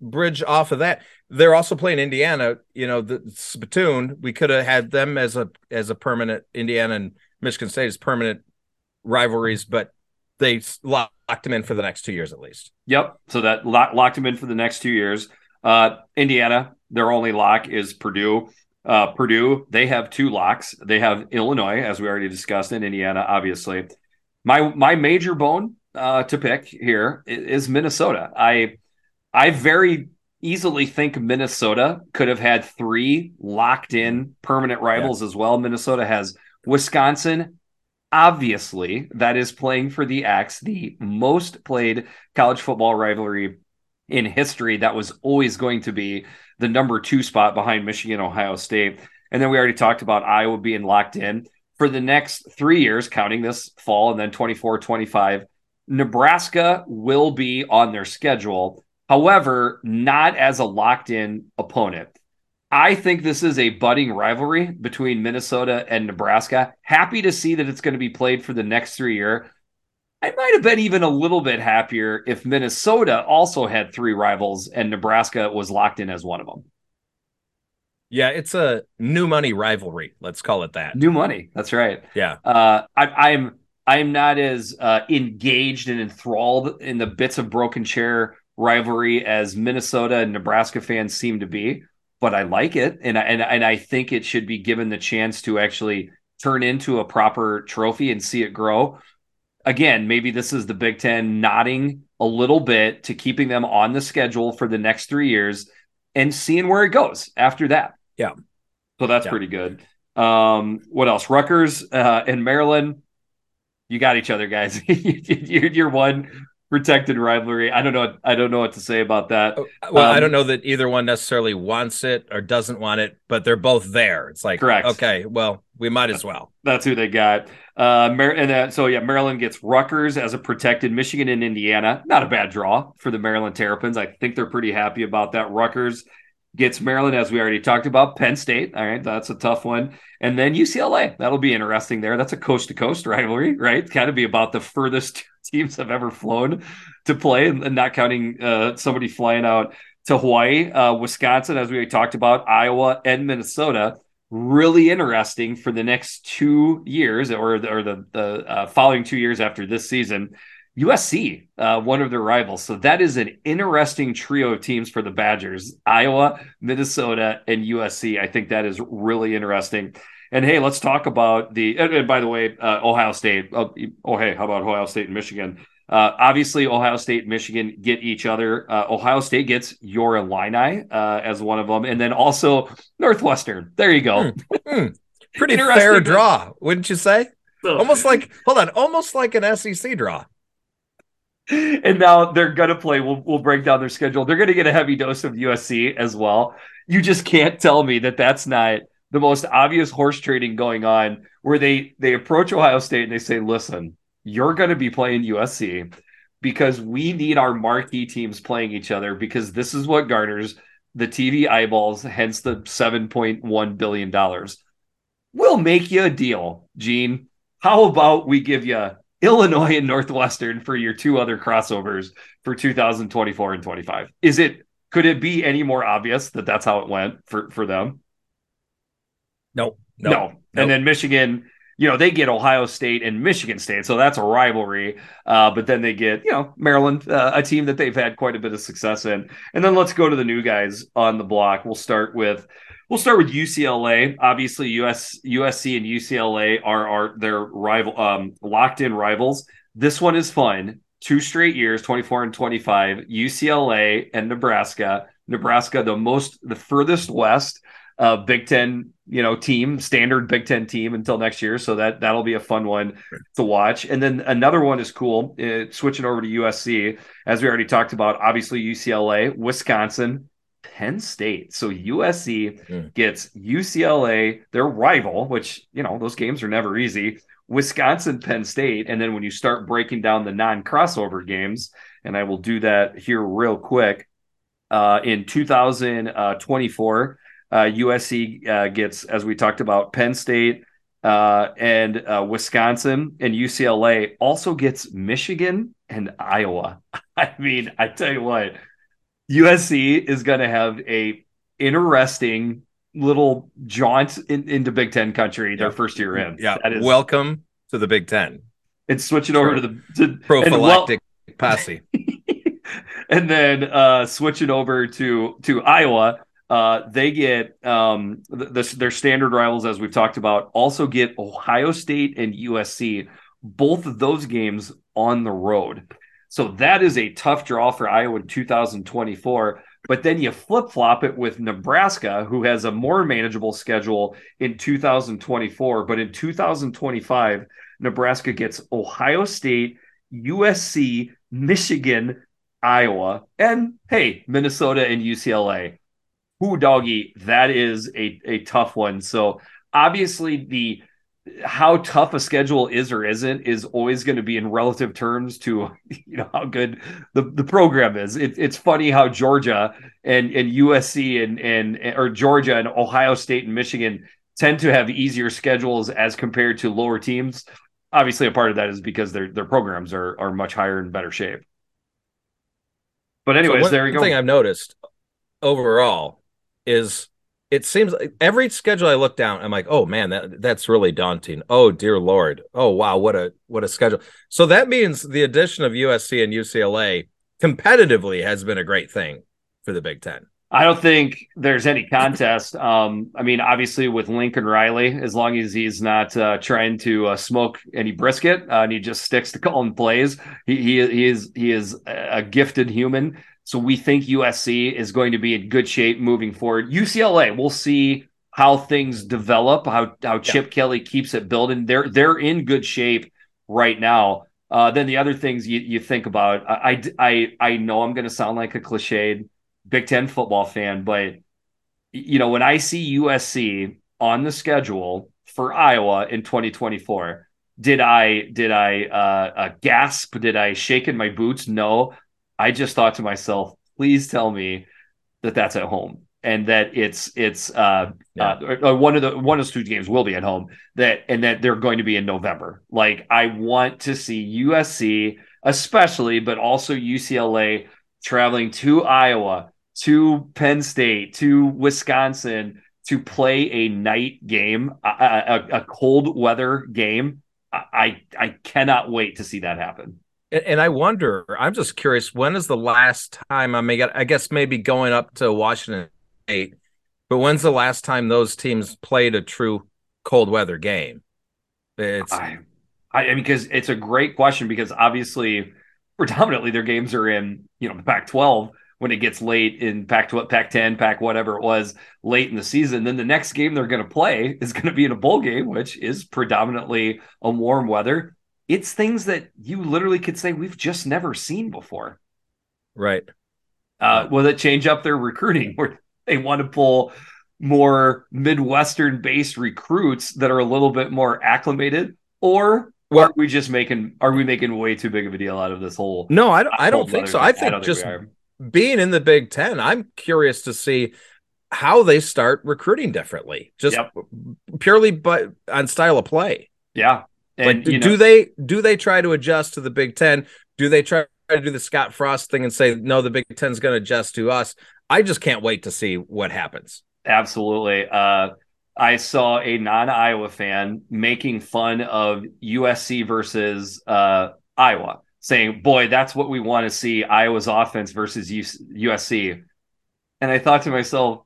bridge off of that, they're also playing Indiana. You know, the Spittoon. We could have had them as a as a permanent Indiana and Michigan State as permanent rivalries, but they locked them in for the next two years at least. Yep. So that lock, locked them in for the next two years. Uh, Indiana, their only lock is Purdue. Uh, Purdue, they have two locks. They have Illinois, as we already discussed, and Indiana, obviously. My my major bone uh, to pick here is Minnesota. I I very easily think Minnesota could have had three locked in permanent rivals as well. Minnesota has Wisconsin. Obviously, that is playing for the Axe, the most played college football rivalry in history. That was always going to be the number two spot behind Michigan, Ohio State. And then we already talked about Iowa being locked in for the next three years, counting this fall and then 24, 25. Nebraska will be on their schedule. However, not as a locked in opponent. I think this is a budding rivalry between Minnesota and Nebraska. Happy to see that it's going to be played for the next three year. I might have been even a little bit happier if Minnesota also had three rivals and Nebraska was locked in as one of them. Yeah, it's a new money rivalry. Let's call it that. New money. That's right. Yeah. Uh, I, I'm I'm not as uh, engaged and enthralled in the bits of broken chair rivalry as Minnesota and Nebraska fans seem to be, but I like it, and I, and and I think it should be given the chance to actually turn into a proper trophy and see it grow. Again, maybe this is the Big Ten nodding a little bit to keeping them on the schedule for the next three years and seeing where it goes after that. Yeah. So that's Yeah. pretty good. Um, what else? Rutgers uh, and Maryland. You got each other, guys. [LAUGHS] you're, you're one protected rivalry. I don't know. I don't know what to say about that. Well, I Um, don't know that either one necessarily wants it or doesn't want it, but they're both there. It's like, Correct. okay, well, we might as well. That's who they got. Uh, Mar- and uh, so yeah, Maryland gets Rutgers as a protected. Michigan and Indiana, not a bad draw for the Maryland Terrapins. I think they're pretty happy about that. Rutgers gets Maryland, as we already talked about. Penn State, all right, that's a tough one. And then UCLA, that'll be interesting there. That's a coast to coast rivalry, right? Kind of be about the furthest teams have ever flown to play, and, not counting uh, somebody flying out to Hawaii, uh, Wisconsin, as we talked about, Iowa and Minnesota really interesting for the next two years or the, or the, the uh, following two years after this season. USC, uh, one of their rivals. So that is an interesting trio of teams for the Badgers Iowa, Minnesota, and USC. I think that is really interesting. And hey, let's talk about the. And, by the way, uh, Ohio State. Oh, oh, hey, how about Ohio State and Michigan? Uh, obviously, Ohio State and Michigan get each other. Uh, Ohio State gets your Illini uh, as one of them, and then also Northwestern. There you go. Mm, mm. Pretty fair draw, wouldn't you say? So, almost like hold on, almost like an SEC draw. And now they're gonna play. We'll we'll break down their schedule. They're gonna get a heavy dose of USC as well. You just can't tell me that that's not the most obvious horse trading going on, where they they approach Ohio State and they say, "Listen, you're going to be playing USC because we need our marquee teams playing each other because this is what garners the TV eyeballs, hence the $7.1 billion. We'll make you a deal, Gene. How about we give you Illinois and Northwestern for your two other crossovers for 2024 and 25? Is it could it be any more obvious that that's how it went for for them? No, no. no. And then Michigan you know, they get Ohio State and Michigan State, so that's a rivalry. Uh, but then they get, you know, Maryland, uh, a team that they've had quite a bit of success in. And then let's go to the new guys on the block. We'll start with we'll start with UCLA. Obviously, US USC and UCLA are are their rival um, locked in rivals. This one is fun. Two straight years, 24 and 25, UCLA and Nebraska. Nebraska, the most the furthest west uh, Big Ten, you know, team, standard Big Ten team until next year. So that that'll be a fun one to watch. And then another one is cool. Uh, switching over to USC, as we already talked about. Obviously, UCLA, Wisconsin, Penn State. So USC mm. gets UCLA, their rival, which you know those games are never easy. Wisconsin, Penn State, and then when you start breaking down the non-crossover games, and I will do that here real quick. Uh, in 2024, uh, USC uh, gets, as we talked about, Penn State uh, and uh, Wisconsin, and UCLA also gets Michigan and Iowa. [LAUGHS] I mean, I tell you what, USC is going to have a interesting little jaunt in, into Big Ten country their first year in. Yeah, that is, welcome to the Big Ten. It's switching over to the to, prophylactic well, posse, [LAUGHS] and then uh, switching over to to Iowa uh, they get um, the, the, their standard rivals, as we've talked about, also get Ohio State and USC, both of those games on the road. So that is a tough draw for Iowa in 2024. But then you flip flop it with Nebraska, who has a more manageable schedule in 2024. But in 2025, Nebraska gets Ohio State, USC, Michigan, Iowa, and hey, Minnesota and UCLA who doggy, that is a, a tough one. So obviously the how tough a schedule is or isn't is always going to be in relative terms to [LAUGHS] you know how good the, the program is. It, it's funny how Georgia and, and USC and, and or Georgia and Ohio State and Michigan tend to have easier schedules as compared to lower teams. Obviously, a part of that is because their their programs are are much higher and better shape. But anyways, so one, there you go. Thing I've noticed overall is it seems like every schedule I look down, I'm like, oh man, that that's really daunting. Oh dear lord. Oh wow, what a what a schedule. So that means the addition of USC and UCLA competitively has been a great thing for the Big Ten. I don't think there's any contest. Um, I mean, obviously with Lincoln Riley, as long as he's not uh, trying to uh, smoke any brisket uh, and he just sticks to [LAUGHS] calling plays, he, he, he is he is a gifted human. So we think USC is going to be in good shape moving forward. UCLA, we'll see how things develop, how how Chip Kelly keeps it building. They're they're in good shape right now. Uh, then the other things you, you think about, I I I know I'm going to sound like a cliched Big Ten football fan, but you know when I see USC on the schedule for Iowa in 2024, did I did I uh, uh, gasp? Did I shake in my boots? No, I just thought to myself, please tell me that that's at home and that it's it's uh, yeah. uh, one of the one of the two games will be at home that and that they're going to be in November. Like I want to see USC especially, but also UCLA traveling to Iowa, to Penn State, to Wisconsin to play a night game, a, a, a cold weather game. I I cannot wait to see that happen. And, and I wonder, I'm just curious, when is the last time? I mean, I guess maybe going up to Washington State, but when's the last time those teams played a true cold weather game? It's I, I mean, because it's a great question because obviously, predominantly their games are in you know the Pac-12 when it gets late in Pac 12, Pac 10, Pac whatever it was late in the season. Then the next game they're going to play is going to be in a bowl game, which is predominantly a warm weather. It's things that you literally could say we've just never seen before. Right. Uh, will it change up their recruiting where they want to pull more Midwestern based recruits that are a little bit more acclimated? Or well, are we just making are we making way too big of a deal out of this whole no i don't i don't think so i think I just being in the Big Ten, I'm curious to see how they start recruiting differently, just yep. purely but on style of play. Yeah. And, like, do, know, do they do they try to adjust to the Big Ten? Do they try to do the Scott Frost thing and say no, the Big Ten's going to adjust to us? I just can't wait to see what happens. Absolutely. Uh, I saw a non-Iowa fan making fun of USC versus uh, Iowa saying, "Boy, that's what we want to see: Iowa's offense versus USC." And I thought to myself,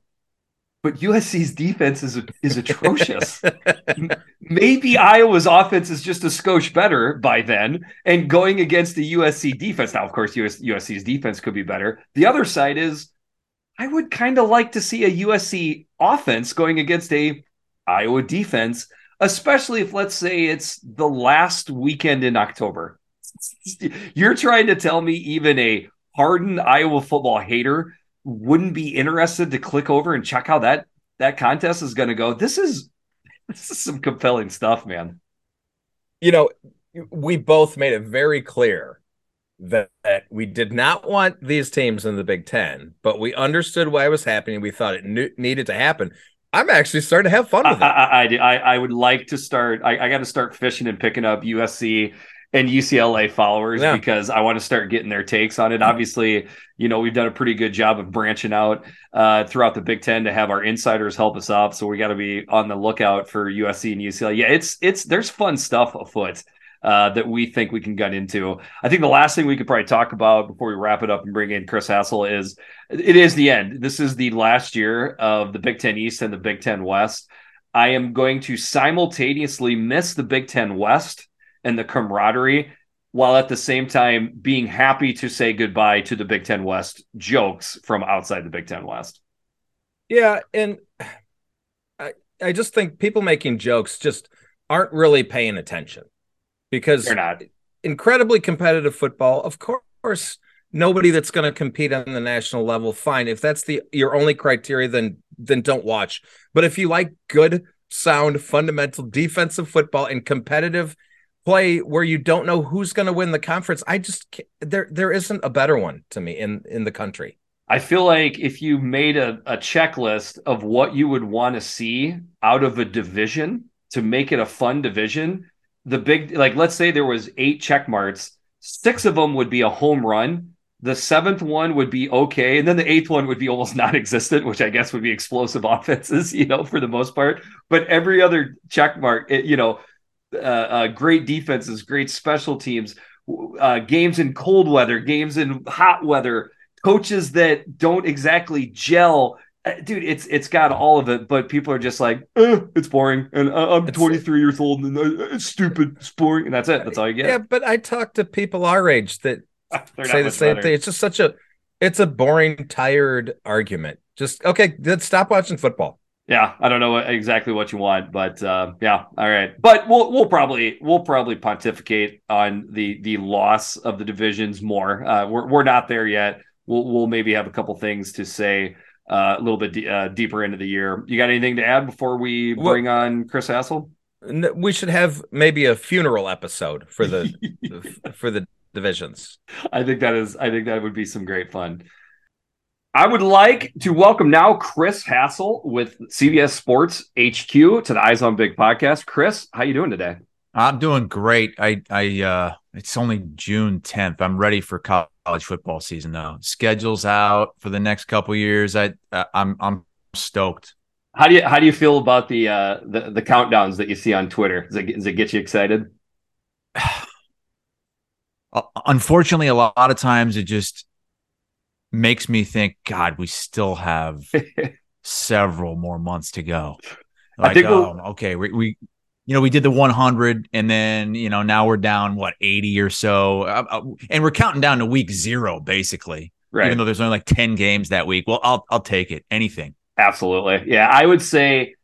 "But USC's defense is is atrocious. [LAUGHS] Maybe Iowa's offense is just a skosh better by then, and going against the USC defense. Now, of course, US, USC's defense could be better. The other side is." I would kind of like to see a USC offense going against a Iowa defense, especially if let's say it's the last weekend in October. [LAUGHS] You're trying to tell me even a hardened Iowa football hater wouldn't be interested to click over and check how that that contest is going to go. This is this is some compelling stuff, man. You know, we both made it very clear that, that we did not want these teams in the Big Ten, but we understood why it was happening. We thought it ne- needed to happen. I'm actually starting to have fun with it. I, I, I, I would like to start. I, I got to start fishing and picking up USC and UCLA followers yeah. because I want to start getting their takes on it. Obviously, you know, we've done a pretty good job of branching out uh, throughout the Big Ten to have our insiders help us out. So we got to be on the lookout for USC and UCLA. Yeah, it's it's there's fun stuff afoot. Uh, that we think we can get into. I think the last thing we could probably talk about before we wrap it up and bring in Chris Hassel is it is the end. This is the last year of the Big Ten East and the Big Ten West. I am going to simultaneously miss the Big Ten West and the camaraderie while at the same time being happy to say goodbye to the Big Ten West jokes from outside the Big Ten West. Yeah, and I I just think people making jokes just aren't really paying attention because they're not incredibly competitive football. Of course, nobody that's going to compete on the national level, fine. If that's the your only criteria, then then don't watch. But if you like good, sound, fundamental defensive football and competitive play where you don't know who's going to win the conference. I just there there isn't a better one to me in in the country. I feel like if you made a, a checklist of what you would want to see out of a division to make it a fun division, the big like let's say there was eight check marks, six of them would be a home run. The seventh one would be okay, and then the eighth one would be almost [LAUGHS] non-existent, which I guess would be explosive [LAUGHS] offenses, you know, for the most part. But every other check mark, it, you know, uh, uh, great defenses, great special teams, uh, games in cold weather, games in hot weather, coaches that don't exactly gel. Uh, dude, it's it's got all of it, but people are just like, eh, it's boring, and I'm it's, 23 years old, and uh, it's stupid, it's boring, and that's it. That's all you get. Yeah, but I talk to people our age that [LAUGHS] say the same better. thing. It's just such a, it's a boring, tired argument. Just okay, let's stop watching football yeah, I don't know exactly what you want, but uh, yeah, all right. But we'll we'll probably we'll probably pontificate on the the loss of the divisions more. Uh, we're we're not there yet. We'll we'll maybe have a couple things to say uh, a little bit uh, deeper into the year. You got anything to add before we bring well, on Chris Hassel? We should have maybe a funeral episode for the [LAUGHS] for the divisions. I think that is. I think that would be some great fun. I would like to welcome now Chris Hassel with CBS Sports HQ to the Eyes on Big podcast. Chris, how you doing today? I'm doing great. I I uh it's only June 10th. I'm ready for college football season though. Schedule's out for the next couple years. I I'm I'm stoked. How do you how do you feel about the uh the, the countdowns that you see on Twitter? Does it, does it get you excited? [SIGHS] uh, unfortunately, a lot of times it just makes me think, God, we still have [LAUGHS] several more months to go. Like, I think oh, okay, we, we, you know, we did the 100, and then you know now we're down what 80 or so, uh, uh, and we're counting down to week zero basically. Right. Even though there's only like 10 games that week. Well, I'll I'll take it. Anything. Absolutely. Yeah, I would say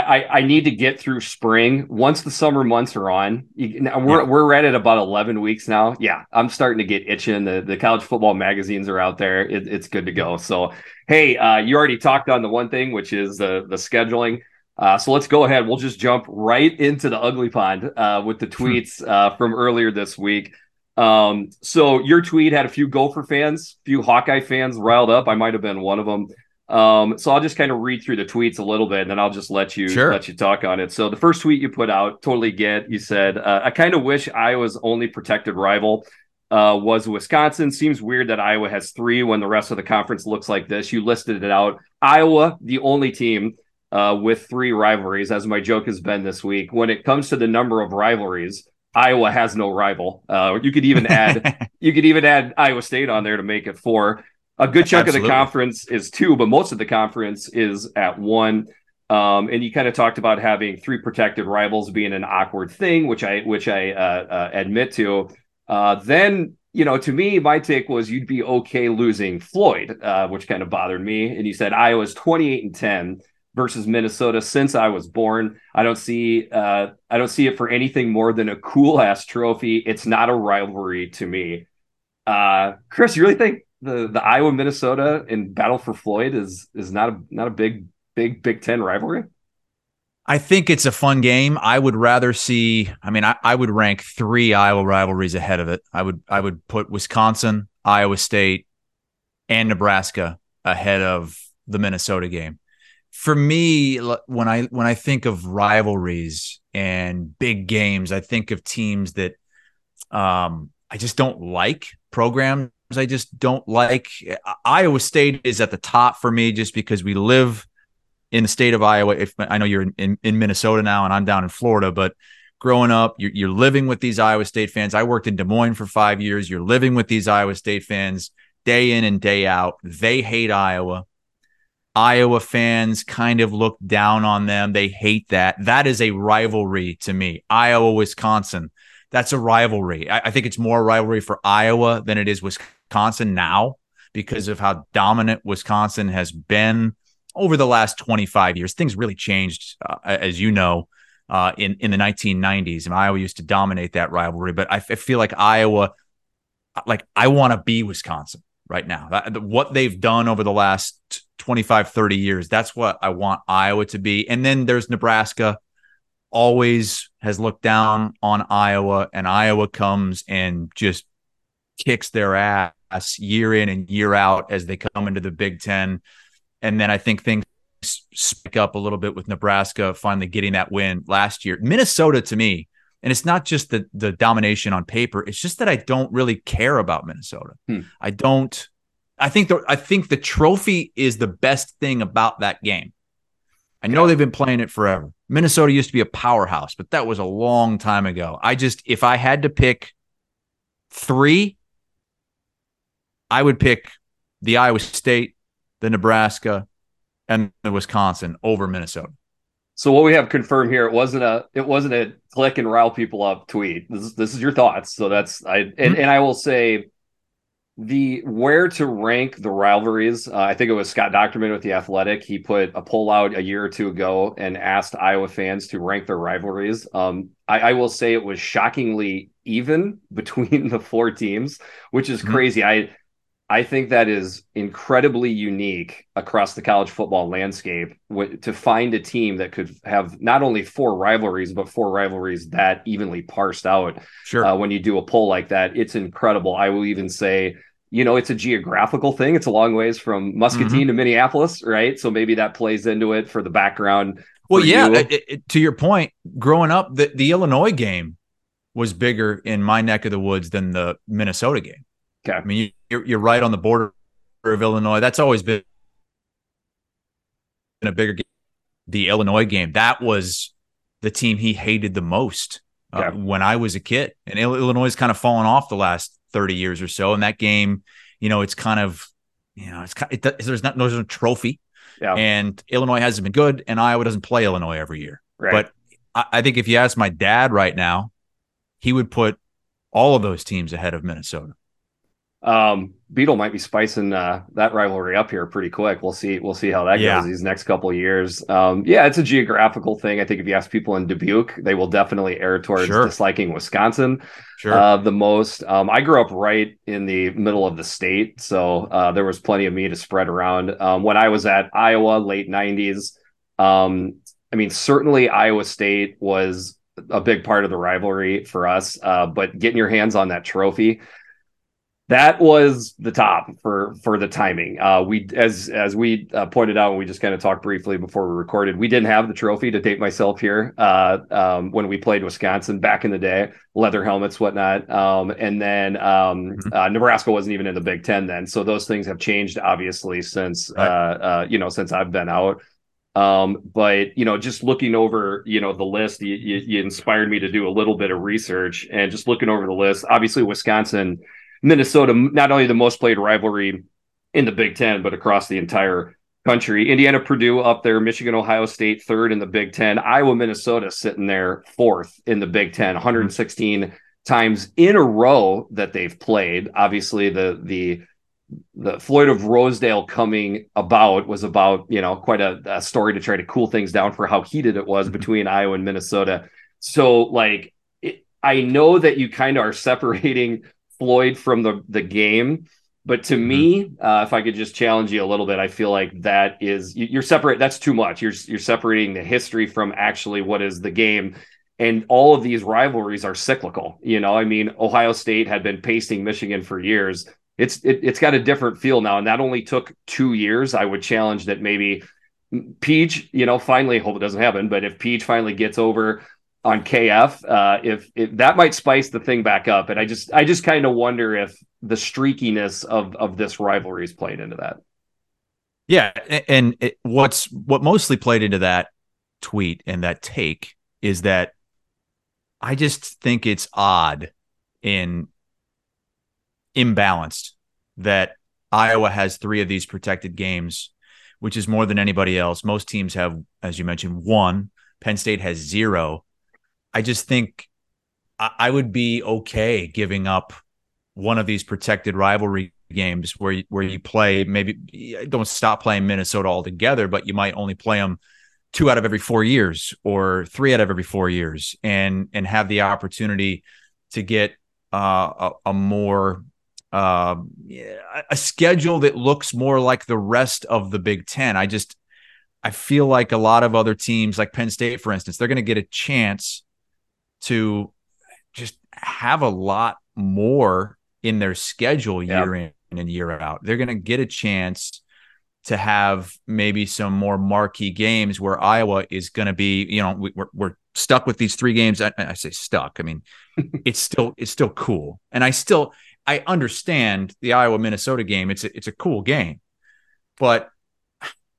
I, I, need to get through spring. Once the summer months are on, you, we're yeah. we're right at about eleven weeks now. Yeah, I'm starting to get itching. The the college football magazines are out there. It, it's good to go. So hey, uh, you already talked on the one thing, which is the the scheduling. Uh, so let's go ahead. We'll just jump right into the ugly pond uh, with the hmm. tweets uh, from earlier this week. Um, so your tweet had a few Gopher fans, few Hawkeye fans riled up. I might have been one of them. Um, so I'll just kind of read through the tweets a little bit, and then I'll just let you sure. let you talk on it. So the first tweet you put out, totally get. You said, uh, "I kind of wish Iowa's only protected rival uh, was Wisconsin. Seems weird that Iowa has three when the rest of the conference looks like this." You listed it out. Iowa, the only team uh, with three rivalries, as my joke has been this week. When it comes to the number of rivalries, Iowa has no rival. Uh, you could even add [LAUGHS] you could even add Iowa State on there to make it four. A good chunk Absolutely. of the conference is two, but most of the conference is at one. Um, and you kind of talked about having three protected rivals being an awkward thing, which I which I uh, uh, admit to. Uh, then you know, to me, my take was you'd be okay losing Floyd, uh, which kind of bothered me. And you said Iowa's twenty eight and ten versus Minnesota since I was born. I don't see uh, I don't see it for anything more than a cool ass trophy. It's not a rivalry to me. Uh, Chris, you really think the the Iowa Minnesota in battle for Floyd is is not a not a big big Big Ten rivalry. I think it's a fun game. I would rather see. I mean, I, I would rank three Iowa rivalries ahead of it. I would I would put Wisconsin, Iowa State, and Nebraska ahead of the Minnesota game. For me, when I when I think of rivalries and big games, I think of teams that um, I just don't like programs I just don't like. Iowa State is at the top for me just because we live in the state of Iowa. If I know you're in, in, in Minnesota now and I'm down in Florida, but growing up, you're, you're living with these Iowa State fans. I worked in Des Moines for five years. You're living with these Iowa State fans day in and day out. They hate Iowa. Iowa fans kind of look down on them. They hate that. That is a rivalry to me. Iowa, Wisconsin. That's a rivalry. I, I think it's more rivalry for Iowa than it is Wisconsin Wisconsin now because of how dominant Wisconsin has been over the last 25 years. Things really changed, uh, as you know, uh, in in the 1990s, and Iowa used to dominate that rivalry. But I, f- I feel like Iowa, like I want to be Wisconsin right now. That, what they've done over the last 25, 30 years, that's what I want Iowa to be. And then there's Nebraska. Always has looked down on Iowa, and Iowa comes and just kicks their ass year in and year out as they come into the Big Ten. And then I think things spike up a little bit with Nebraska finally getting that win last year. Minnesota to me, and it's not just the the domination on paper, it's just that I don't really care about Minnesota. Hmm. I don't I think the I think the trophy is the best thing about that game. I know they've been playing it forever. Minnesota used to be a powerhouse, but that was a long time ago. I just if I had to pick 3, I would pick the Iowa State, the Nebraska, and the Wisconsin over Minnesota. So what we have confirmed here, it wasn't a it wasn't a click and rile people up tweet. This is this is your thoughts. So that's I and, mm-hmm. and I will say the where to rank the rivalries. Uh, I think it was Scott Dochterman with the Athletic. He put a poll out a year or two ago and asked Iowa fans to rank their rivalries. Um, I, I, will say it was shockingly even [LAUGHS] between the four teams, which is mm-hmm. crazy. I I think that is incredibly unique across the college football landscape to find a team that could have not only four rivalries, but four rivalries that evenly parsed out. Sure. Uh, when you do a poll like that, it's incredible. I will even say, you know, it's a geographical thing. It's a long ways from Muscatine mm-hmm. to Minneapolis, right? So maybe that plays into it for the background. Well, yeah. It, it, to your point, growing up, the, the Illinois game was bigger in my neck of the woods than the Minnesota game. Okay. I mean, you're, you're right on the border of Illinois. That's always been a bigger game. The Illinois game, that was the team he hated the most uh, when I was a kid. And Illinois has kind of fallen off the last 30 years or so. And that game, you know, it's kind of, you know, it's kind of, it, there's not, there's no trophy. Yeah. And Illinois hasn't been good, and Iowa doesn't play Illinois every year. Right. But I, I think if you ask my dad right now, he would put all of those teams ahead of Minnesota um, Beetle might be spicing uh, that rivalry up here pretty quick. We'll see. We'll see how that yeah. goes these next couple years. Um, yeah, it's a geographical thing. I think if you ask people in Dubuque, they will definitely err towards sure. disliking Wisconsin sure. uh, the most. Um, I grew up right in the middle of the state, so uh, there was plenty of me to spread around. Um, when I was at Iowa, late '90s, um, I mean, certainly Iowa State was a big part of the rivalry for us. Uh, but getting your hands on that trophy that was the top for for the timing. Uh, we as as we uh, pointed out, and we just kind of talked briefly before we recorded. We didn't have the trophy to date myself here uh, um, when we played Wisconsin back in the day, leather helmets, whatnot. Um, and then um, mm-hmm. Uh, Nebraska wasn't even in the Big Ten then, so those things have changed obviously since right. Uh, uh, you know since I've been out. Um, but you know, just looking over, you know, the list, you, you, you inspired me to do a little bit of research and just looking over the list. Obviously, Wisconsin Minnesota, not only the most played rivalry in the Big Ten, but across the entire country. Indiana, Purdue up there, Michigan, Ohio State third in the Big Ten, Iowa, Minnesota sitting there fourth in the Big Ten, 116 times in a row that they've played. Obviously, the the the Floyd of Rosedale coming about was about you know quite a, a story to try to cool things down for how heated it was mm-hmm. between Iowa and Minnesota. So like it, I know that you kind of are [LAUGHS] separating Floyd from the the game. But to mm-hmm. me, uh, if I could just challenge you a little bit, I feel like that is you're separate. That's too much. You're you're separating the history from actually what is the game. And all of these rivalries are cyclical. You know, I mean, Ohio State had been pasting Michigan for years. It's it, it's got a different feel now, and that only took two years. I would challenge that maybe Peach, you know, finally hope it doesn't happen, but if Peach finally gets over on KF. Uh, if, if that might spice the thing back up, and I just I just kind of wonder if the streakiness of of this rivalry is played into that. Yeah, and it, what's what mostly played into that tweet and that take is that I just think it's odd and imbalanced that Iowa has three of these protected games, which is more than anybody else. Most teams have, as you mentioned, one. Penn State has zero. I just think I, I would be okay giving up one of these protected rivalry games where you, where you play maybe don't stop playing Minnesota altogether, but you might only play them two out of every four years or three out of every four years, and and have the opportunity to get uh, a, a, more uh, a schedule that looks more like the rest of the Big Ten. I just I feel like a lot of other teams, like Penn State, for instance, they're going to get a chance to just have a lot more in their schedule year in and year out. They're going to get a chance to have maybe some more marquee games where Iowa is going to be, you know, we, are we're stuck with these three games. I, I say stuck. I mean, [LAUGHS] it's still it's still cool, and I still I understand the Iowa Minnesota game. It's a, it's a cool game, but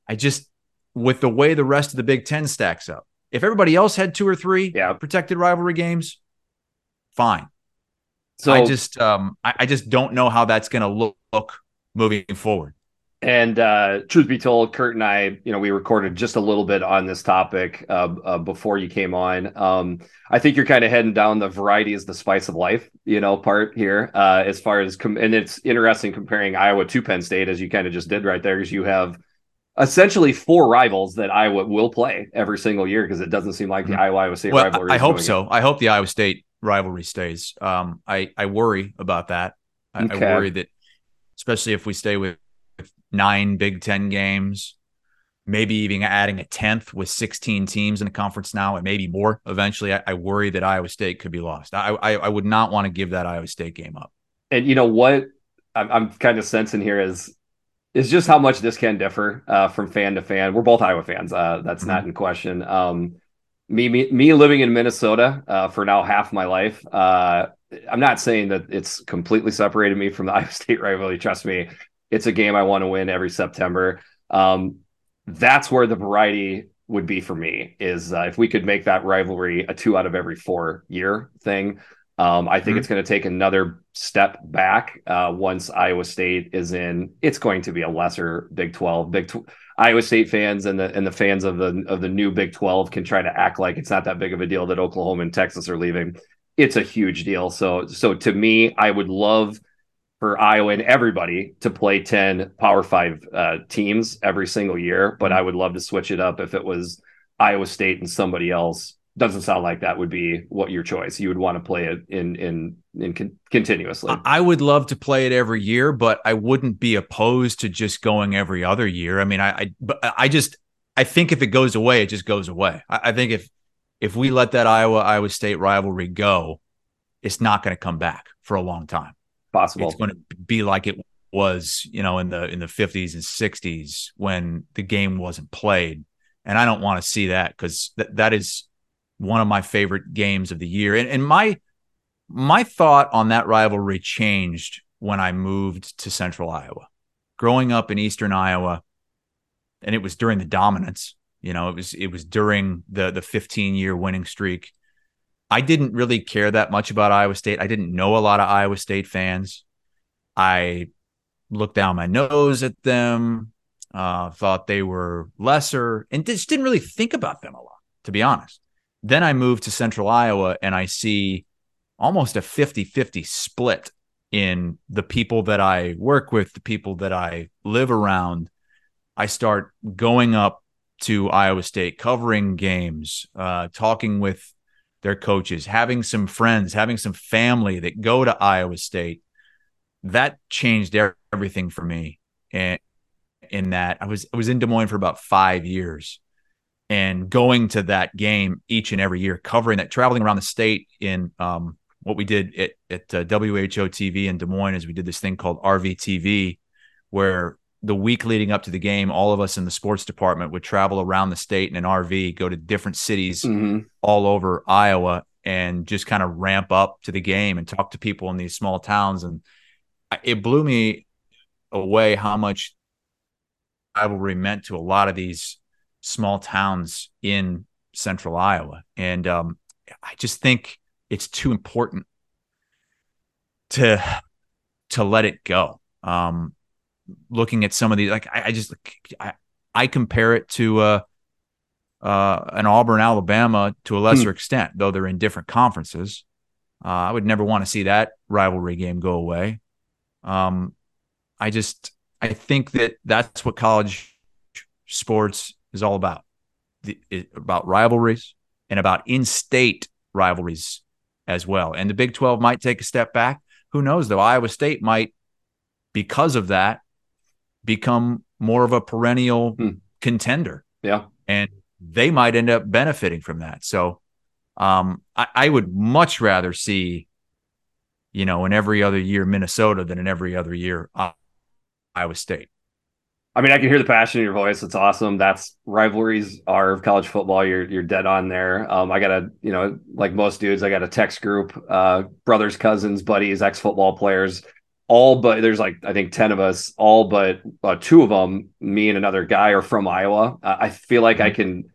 I just with the way the rest of the Big Ten stacks up, if everybody else had two or three yeah. protected rivalry games, fine. So I just um I, I just don't know how that's gonna look, look moving forward. And uh, truth be told, Kurt and I, you know, we recorded just a little bit on this topic uh, uh, before you came on. Um, I think you're kind of heading down the variety is the spice of life, you know, part here uh, as far as com- and it's interesting comparing Iowa to Penn State as you kind of just did right there, because you have essentially four rivals that Iowa will play every single year because it doesn't seem like the mm-hmm. Iowa Iowa State well, rivalry. I hope so. I hope the Iowa State rivalry stays. Um, I I worry about that. I, okay. I worry that, especially if we stay with nine Big Ten games, maybe even adding a tenth with 16 teams in the conference now, and maybe more eventually. I, I worry that Iowa State could be lost. I, I, I would not want to give that Iowa State game up. And you know what? I'm, I'm kind of sensing here is is just how much this can differ uh, from fan to fan. We're both Iowa fans. Uh, that's mm-hmm. not in question. Um, me, me, me living in Minnesota uh, for now half my life. Uh, I'm not saying that it's completely separated me from the [LAUGHS] Iowa State rivalry. Trust me, it's a game I want to win every September. Um, that's where the variety would be for me is uh, if we could make that rivalry a two out of every four year thing. Um, I think mm-hmm. it's going to take another step back uh, once Iowa State is in. It's going to be a lesser Big Twelve. Big Tw- Iowa State fans and the and the fans of the of the new Big Twelve can try to act like it's not that big of a deal that Oklahoma and Texas are leaving. It's a huge deal. So so to me, I would love for Iowa and everybody to play 10 Power Five uh, teams every single year. But I would love to switch it up if it was Iowa State and somebody else. Doesn't sound like that would be what your choice. You would want to play it in in in con- continuously. I would love to play it every year, but I wouldn't be opposed to just going every other year. I mean, I I, I just I think if it goes away, it just goes away. I, I think if if we let that Iowa Iowa State rivalry go, it's not going to come back for a long time possible. It's going to be like it was, you know, in the in the 50s and 60s when the game wasn't played. And I don't want to see that because th- that is one of my favorite games of the year. And, and my my thought on that rivalry changed when I moved to Central Iowa. Growing up in Eastern Iowa, and it was during the dominance. You know, it was it was during the the 15 year winning streak. I didn't really care that much about Iowa State. I didn't know a lot of Iowa State fans. I looked down my nose at them, uh, thought they were lesser, and just didn't really think about them a lot, to be honest. Then I moved to central Iowa and I see almost a 50 50 split in the people that I work with, the people that I live around. I start going up to Iowa State, covering games, uh, talking with their coaches, having some friends, having some family that go to Iowa State, that changed everything for me. And in that, I was I was in Des Moines for about five years, and going to that game each and every year, covering that, traveling around the state in um, what we did at, at uh, WHO TV in Des Moines is we did this thing called RVTV, where the week leading up to the game, all of us in the sports department would travel around the state in an RV, go to different cities mm-hmm. all over Iowa, and just kind of ramp up to the game and talk to people in these small towns. And it blew me away how much rivalry meant to a lot of these small towns in central Iowa. And um, I just think it's too important to to let it go. Um, looking at some of these, like I, I just I, I, compare it to uh, uh, an Auburn, Alabama to a lesser hmm. extent, though they're in different conferences. Uh, I would never want to see that rivalry game go away. Um, I just I think that that's what college sports is all about, the, it, about rivalries and about in-state rivalries as well. And the Big Twelve might take a step back. Who knows though? Iowa State might, because of that, become more of a perennial hmm. contender. Yeah. And they might end up benefiting from that. So um, I, I, would much rather see, you know, in every other year Minnesota than in every other year Iowa State. I mean, I can hear the passion in your voice. It's awesome. That's rivalries are of college football. You're you're dead on there. Um, I got a, you know, like most dudes, I got a text group, uh, brothers, cousins, buddies, ex football players all but there's like I think ten of us, all but uh, two of them, me and another guy, are from Iowa. Uh, I feel like mm-hmm. I can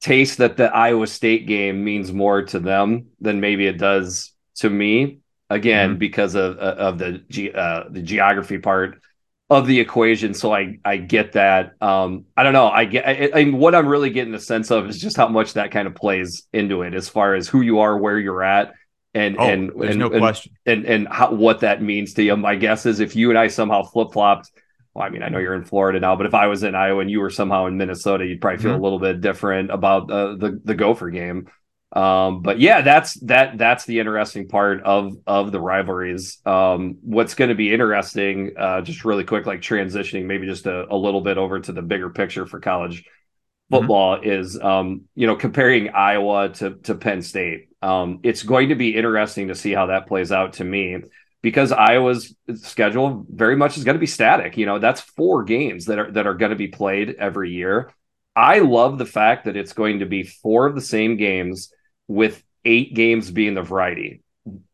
taste that the Iowa State game means more to them than maybe it does to me. Again, mm-hmm. because of of the ge- uh, the geography part of the equation. So I I get that. Um, I don't know. I get. I, I mean, what I'm really getting the sense of is just how much that kind of plays into it, as far as who you are, where you're at and oh, and there's and, no and, question and and how, what that means to you. My guess is if you and I somehow flip flopped. Well, I mean, I know you're in Florida now, but if I was in Iowa and you were somehow in Minnesota, you'd probably feel mm-hmm. a little bit different about uh, the the Gopher game. Um, but yeah, that's that that's the interesting part of of the rivalries. Um, what's going to be interesting, uh, just really quick, like transitioning maybe just a, a little bit over to the bigger picture for college mm-hmm. football mm-hmm. is um, you know comparing Iowa to to Penn State. Um, it's going to be interesting to see how that plays out to me because Iowa's schedule very much is going to be static. You know, that's four games that are that are going to be played every year. I love the fact that it's going to be four of the same games with eight games being the variety.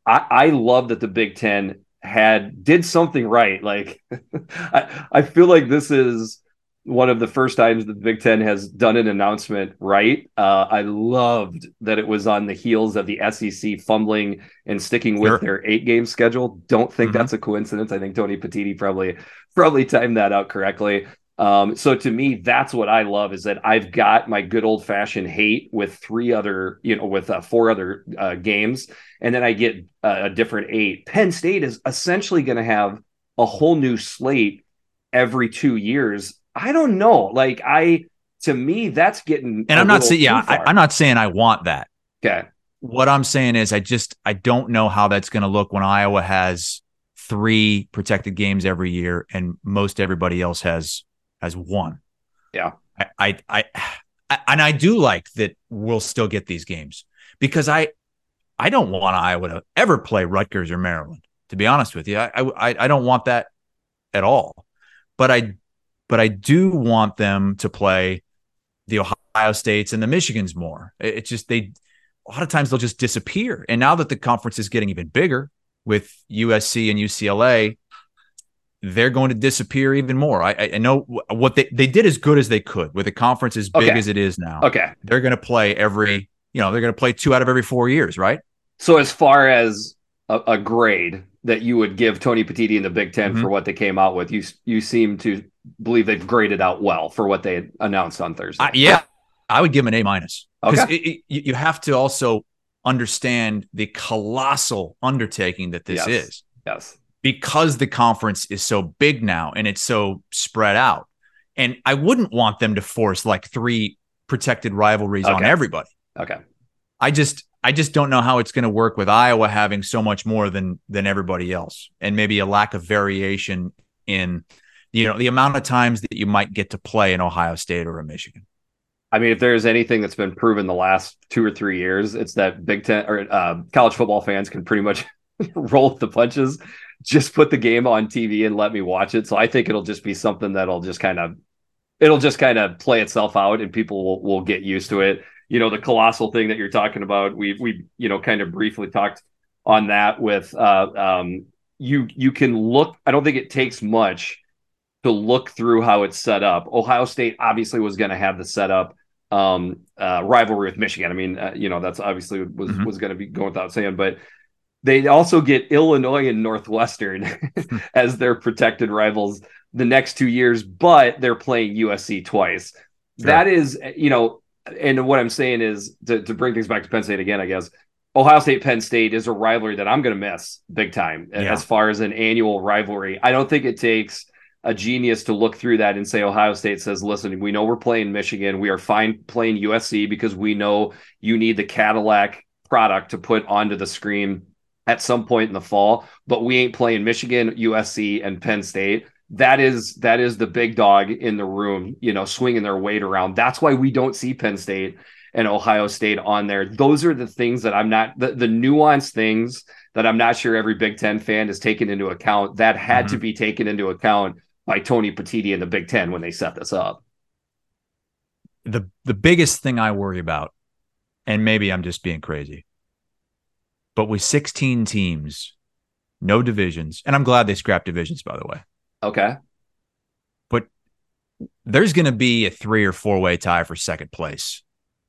I, I love that the Big Ten had did something right. Like [LAUGHS] I, I feel like this is one of the first times the Big Ten has done an announcement right. Uh, I loved that it was on the heels of the SEC fumbling and sticking with Sure. their eight game schedule. Don't think Mhm. that's a coincidence. I think Tony Petitti probably probably timed that out correctly. Um, so to me, that's what I love is that I've got my good old fashioned hate with three other, you know, with uh, four other uh, games, and then I get uh, a different eight. Penn State is essentially going to have a whole new slate every two years. I don't know. Like I, to me, that's getting. And I'm not saying, yeah, I, I'm not saying I want that. okay. What I'm saying is, I just I don't know how that's going to look when Iowa has three protected games every year, and most everybody else has has one. Yeah. I, I, I, I and I do like that we'll still get these games because I, I don't want Iowa to ever play Rutgers or Maryland. To be honest with you, I, I, I don't want that at all. But I, but I do want them to play the Ohio States and the Michigans more. It- It's just they a lot of times they'll just disappear. And now that the conference is getting even bigger with USC and UCLA, they're going to disappear even more. I, I know what they they did as good as they could with a conference as big Okay. as it is now. Okay. They're going to play every you know they're going to play two out of every four years, right? So as far as a, a grade that you would give Tony Petitti in the Big 10 Mhm. for what they came out with, you you seem to believe they've graded out well for what they announced on Thursday. Yeah, I would give them an A minus because Okay. you you have to also understand the colossal undertaking that this Yes. is. yes. Because the conference is so big now and it's so spread out. And I wouldn't want them to force like three protected rivalries on everybody. Okay. I just I just don't know how it's going to work with Iowa having so much more than than everybody else and maybe a lack of variation in you know the amount of times that you might get to play in Ohio State or a Michigan. I mean, if there's anything that's been proven the last two or three years, it's that Big Ten or uh, college football fans can pretty much [LAUGHS] roll the punches. Just put the game on TV and let me watch it. So I think it'll just be something that'll just kind of, it'll just kind of play itself out, and people will, will get used to it. You know, the colossal thing that you're talking about, we we you know kind of briefly talked on that with uh, um, you you can look. I don't think it takes much to look through how it's set up. Ohio State obviously was going to have the setup um, uh, rivalry with Michigan. I mean, uh, you know, that's obviously was Mhm. was going to be going without saying, but they also get Illinois and Northwestern [LAUGHS] hmm. as their protected rivals the next two years, but they're playing USC twice. Sure. That is, you know, and what I'm saying is to, to bring things back to Penn State again, I guess. Ohio State Penn State is a rivalry that I'm going to miss big time Yeah. as far as an annual rivalry. I don't think it takes a genius to look through that and say Ohio State says, listen, we know we're playing Michigan. We are fine playing USC because we know you need the Cadillac product to put onto the screen at some point in the fall, but we ain't playing Michigan, USC, and Penn State. That is that is the big dog in the room, you know, swinging their weight around. That's why we don't see Penn State and Ohio State on there. Those are the things that I'm not the, the nuanced things that I'm not sure every Big Ten fan is taken into account. That had to mm-hmm. be taken into account by Tony Petitti and the Big Ten when they set this up. The the biggest thing I worry about, and maybe I'm just being crazy, but with 16 teams, no divisions, and I'm glad they scrapped divisions, by the way. Okay. But there's going to be a three or four way tie for second place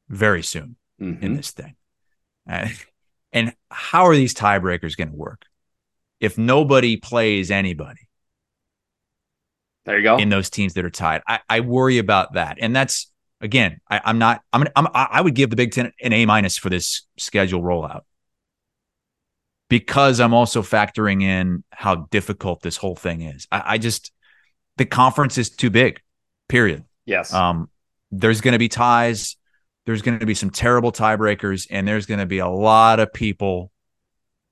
very soon in Mhm. this thing. And how are these tiebreakers going to work if nobody plays anybody There you go. in those teams that are tied? I, I worry about that, and that's again, I, I'm not. I'm, I'm. I would give the Big Ten an A minus for this schedule rollout because I'm also factoring in how difficult this whole thing is. I, I just the conference is too big. Period. yes. Um, there's going to be ties. There's going to be some terrible tiebreakers, and there's going to be a lot of people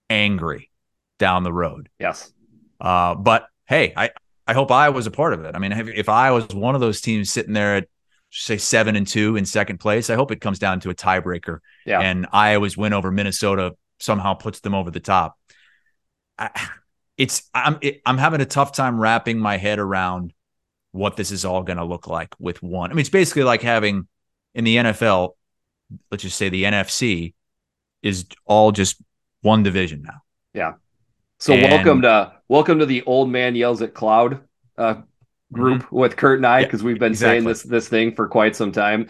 angry down the road. yes. Uh, but hey, I I hope I was a part of it. I mean, if, if I was one of those teams sitting there at say seven and two in second place, I hope it comes down to a tiebreaker, Yeah. and Iowa's win over Minnesota somehow puts them over the top. I, it's I'm it, I'm having a tough time wrapping my head around what this is all going to look like with one. I mean, it's basically like having in the NFL, let's just say the NFC is all just one division now. Yeah. So And- welcome to welcome to the old man yells at cloud uh, group mm-hmm. with Kurt and I because yeah, we've been exactly. saying this this thing for quite some time.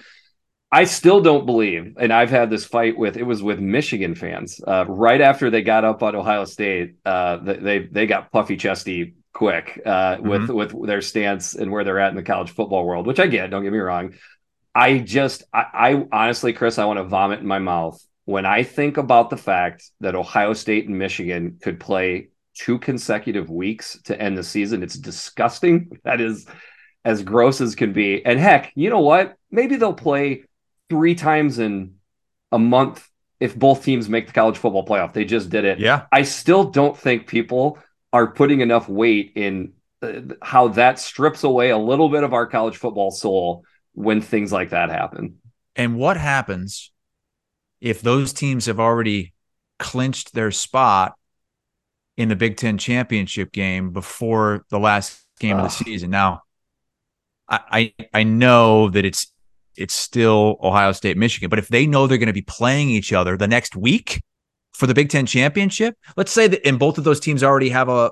I still don't believe, and I've had this fight with it was with Michigan fans uh, right after they got up on Ohio State. Uh, they they got puffy chesty quick uh, mm-hmm. with with their stance and where they're at in the college football world, which I get. Don't get me wrong. I just I, I honestly, Chris, I want to vomit in my mouth when I think about the fact that Ohio State and Michigan could play two consecutive weeks to end the season. It's disgusting. [LAUGHS] That is as gross as can be. And heck, you know what? Maybe they'll play three times in a month if both teams make the college football playoff. They just did it. Yeah. I still don't think people are putting enough weight in uh, how that strips away a little bit of our college football soul when things like that happen. And what happens if those teams have already clinched their spot in the Big Ten championship game before the last game of the season? Now, I, I I know that it's it's still Ohio State, Michigan. But if they know they're going to be playing each other the next week for the Big Ten championship, let's say that and both of those teams already have a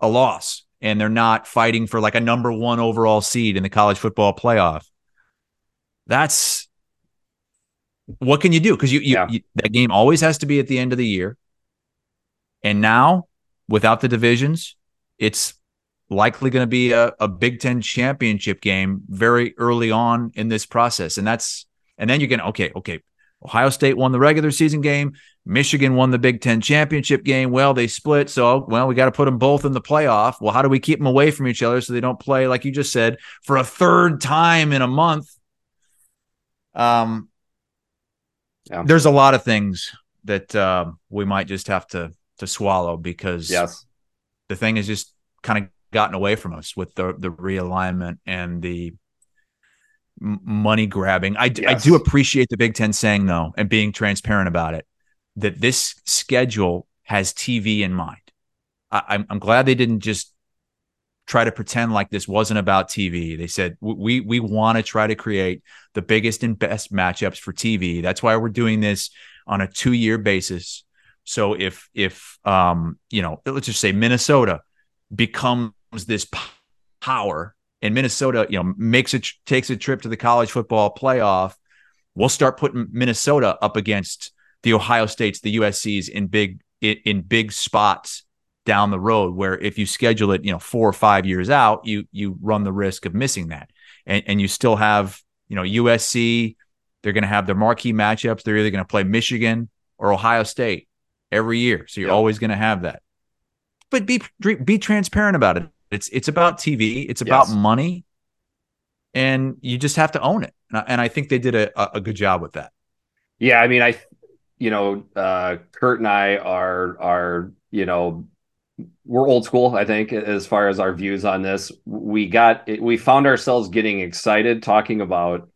a loss and they're not fighting for like a number one overall seed in the college football playoff. That's what can you do? Because you, you, yeah. you that game always has to be at the end of the year. And now, without the divisions, it's likely going to be a, a Big Ten championship game very early on in this process. And that's, and then you're going to, okay, okay, Ohio State won the regular season game. Michigan won the Big Ten championship game. Well, they split. So, well, we got to put them both in the playoff. Well, how do we keep them away from each other so they don't play, like you just said, for a third time in a month? Um, yeah. there's a lot of things that uh, we might just have to to swallow because yes. the thing is just kind of gotten away from us with the the realignment and the money grabbing. I, yes. I do appreciate the Big Ten saying though and being transparent about it that this schedule has TV in mind. I, I'm I'm glad they didn't just try to pretend like this wasn't about TV. They said we we want to try to create the biggest and best matchups for TV. That's why we're doing this on a two year basis. So if if um you know let's just say Minnesota becomes this power and Minnesota, you know, makes it takes a trip to the college football playoff, we'll start putting Minnesota up against the Ohio States, the USC's in big in, big spots down the road where if you schedule it, you know, 4 or 5 years out, you you run the risk of missing that. And and you still have, you know, USC, they're going to have their marquee matchups. They're either going to play Michigan or Ohio State every year. So you're yep. always going to have that. But be be transparent about it. It's it's about TV. It's about yes. money, and you just have to own it. And I, and I think they did a, a good job with that. Yeah, I mean, I, you know, uh, Kurt and I are are you know we're old school i think as far as our views on this we got we found ourselves getting excited talking about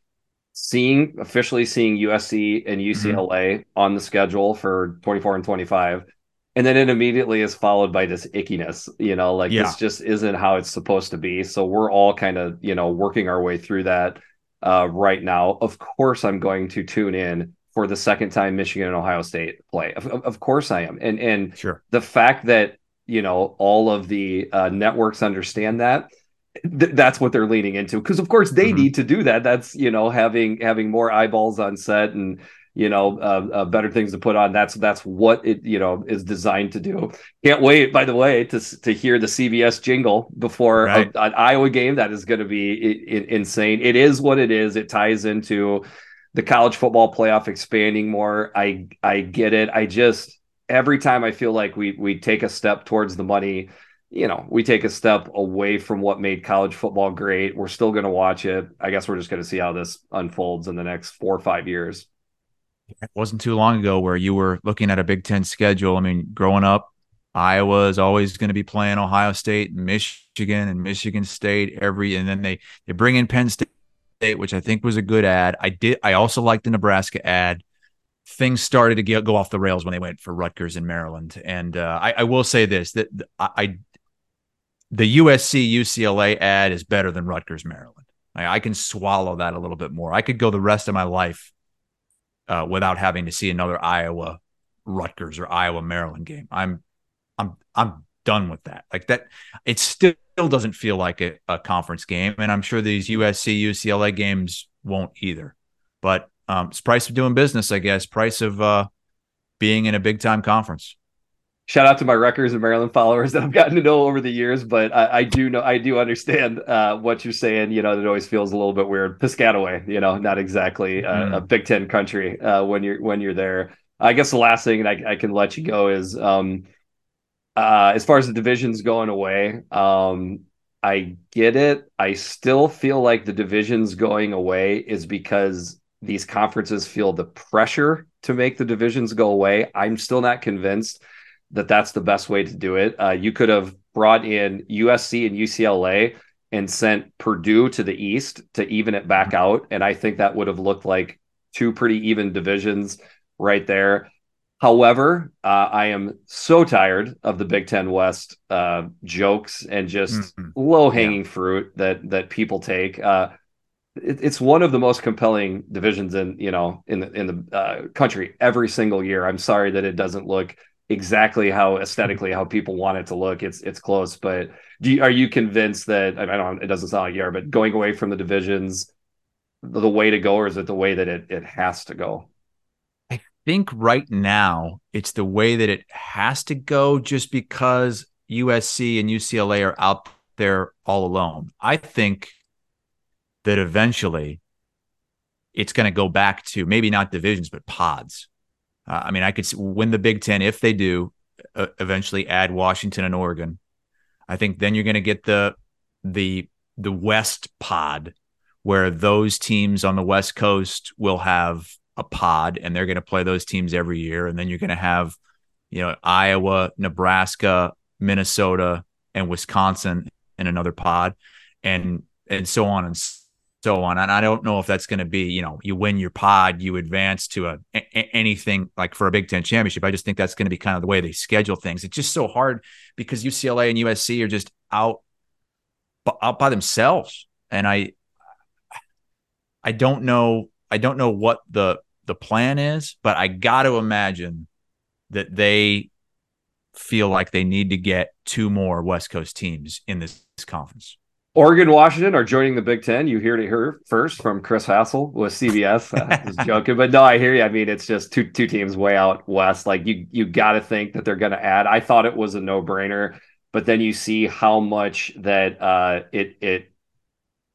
seeing officially seeing usc and ucla mm-hmm. on the schedule for 24 and 25 and then it immediately is followed by this ickiness you know like yeah. this just isn't how it's supposed to be. So we're all kind of you know working our way through that uh, right now. Of course i'm going to tune in for the second time michigan and ohio state play. Of, of course i am. And and sure. the fact that you know all of the uh, networks understand that th- that's what they're leaning into. Because of course they mm-hmm. need to do that. That's you know having having more eyeballs on set and you know uh, uh, better things to put on. That's that's what it you know is designed to do. Can't wait by the way to to hear the cbs jingle before right. a, an iowa game. That is going to be insane. It is what it is. It ties into the college football playoff expanding more. I i get it. I just every time i feel like we we take a step towards the money you know, we take a step away from what made college football great. We're still going to watch it. I guess we're just going to see how this unfolds in the next four or five years it wasn't too long ago where you were looking at a Big Ten schedule. I mean, growing up, Iowa is always going to be playing Ohio State, and Michigan, and Michigan State every, and then they they bring in Penn State, which I think was a good ad. I did. I also liked the Nebraska ad. Things started to get, go off the rails when they went for Rutgers in Maryland, and uh, I, I, will say this: that I, I the USC UCLA ad is better than Rutgers Maryland. I, I can swallow that a little bit more. I could go the rest of my life uh, without having to see another Iowa Rutgers or Iowa Maryland game. I'm I'm I'm done with that. Like that, it still doesn't feel like a, a conference game, and I'm sure these USC UCLA games won't either. But um, it's price of doing business, I guess. Price of uh, being in a big time conference shout out to my Rutgers and Maryland followers that I've gotten to know over the years, but I, I do know I do understand uh, what you're saying. You know, it always feels a little bit weird. Piscataway, you know, not exactly mm. a Big Ten country uh, when you're when you're there. I guess the last thing, I, I can let you go, is um, uh, as far as the divisions going away. Um, I get it. I still feel like the divisions going away is because these conferences feel the pressure to make the divisions go away. I'm still not convinced that that's the best way to do it. Uh, you could have brought in USC and UCLA and sent Purdue to the East to even it back out. And I think that would have looked like two pretty even divisions right there. However, uh, I am so tired of the Big Ten West uh, jokes and just mm-hmm. low hanging yeah. fruit that that people take. Uh, it, it's one of the most compelling divisions in you know in the in the uh, country every single year. I'm sorry that it doesn't look exactly how aesthetically how people want it to look. It's it's close, but you, are you convinced that I don't? It doesn't sound like you are, but going away from the divisions, the, the way to go, or is it the way that it it has to go? I think right now it's the way that it has to go, just because USC and UCLA are out there all alone. I think that eventually it's going to go back to maybe not divisions but pods uh, I mean, I could win the Big Ten if they do uh, eventually add Washington and Oregon. I think then you're going to get the the the West pod where those teams on the West Coast will have a pod and they're going to play those teams every year, and then you're going to have you know Iowa, Nebraska, Minnesota, and Wisconsin in another pod, and and so on and so on. And I don't know if that's going to be, you know, you win your pod, you advance to a, a, anything like for a Big Ten championship. I just think that's going to be kind of the way they schedule things. It's just so hard because UCLA and USC are just out out by themselves, and I I don't know I don't know what the the plan is, but I got to imagine that they feel like they need to get two more West Coast teams in this conference. Oregon, Washington are joining the Big Ten. You hear it here first from Chris Hassel with CBS. Uh, [LAUGHS] just joking, but no, I hear you. I mean, it's just two two teams way out west. Like you, you got to think that they're going to add. I thought it was a no brainer, but then you see how much that uh, it it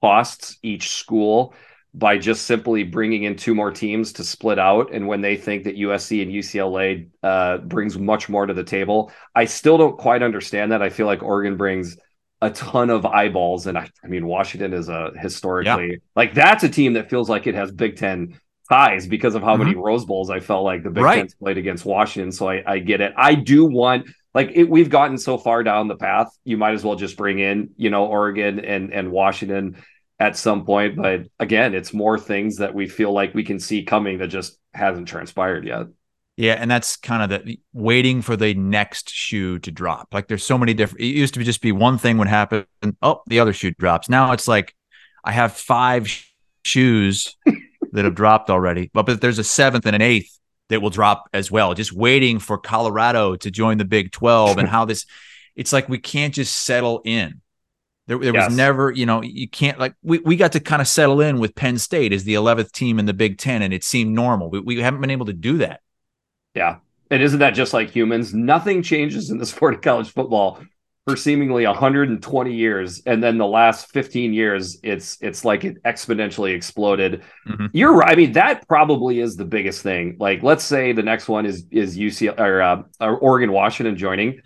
costs each school by just simply bringing in two more teams to split out. And when they think that USC and UCLA uh, brings much more to the table, I still don't quite understand that. I feel like Oregon brings a ton of eyeballs. And I, I mean, Washington is a historically yeah. like that's a team that feels like it has Big Ten ties because of how mm-hmm. many Rose Bowls I felt like the Big right. Ten's played against Washington. So I, I get it. I do want like it, we've gotten so far down the path. You might as well just bring in, you know, Oregon and and Washington at some point. But again, it's more things that we feel like we can see coming that just hasn't transpired yet. Yeah, and that's kind of the waiting for the next shoe to drop. Like there's so many different. It used to just be one thing would happen. Oh, the other shoe drops. Now it's like I have five shoes [LAUGHS] that have dropped already, but, but there's a seventh and an eighth that will drop as well. Just waiting for Colorado to join the Big Twelve and [LAUGHS] how this. It's like we can't just settle in. There, there yes. was never, you know, you can't like we, we got to kind of settle in with Penn State as the 11th team in the Big Ten, and it seemed normal. We, we haven't been able to do that. Yeah. And isn't that just like humans? Nothing changes in the [LAUGHS] sport of college football for seemingly 120 years and then the last 15 years it's it's like it exponentially exploded mm-hmm. you're right i mean that probably is the biggest thing like let's say the next one is is uc or, uh, or oregon washington joining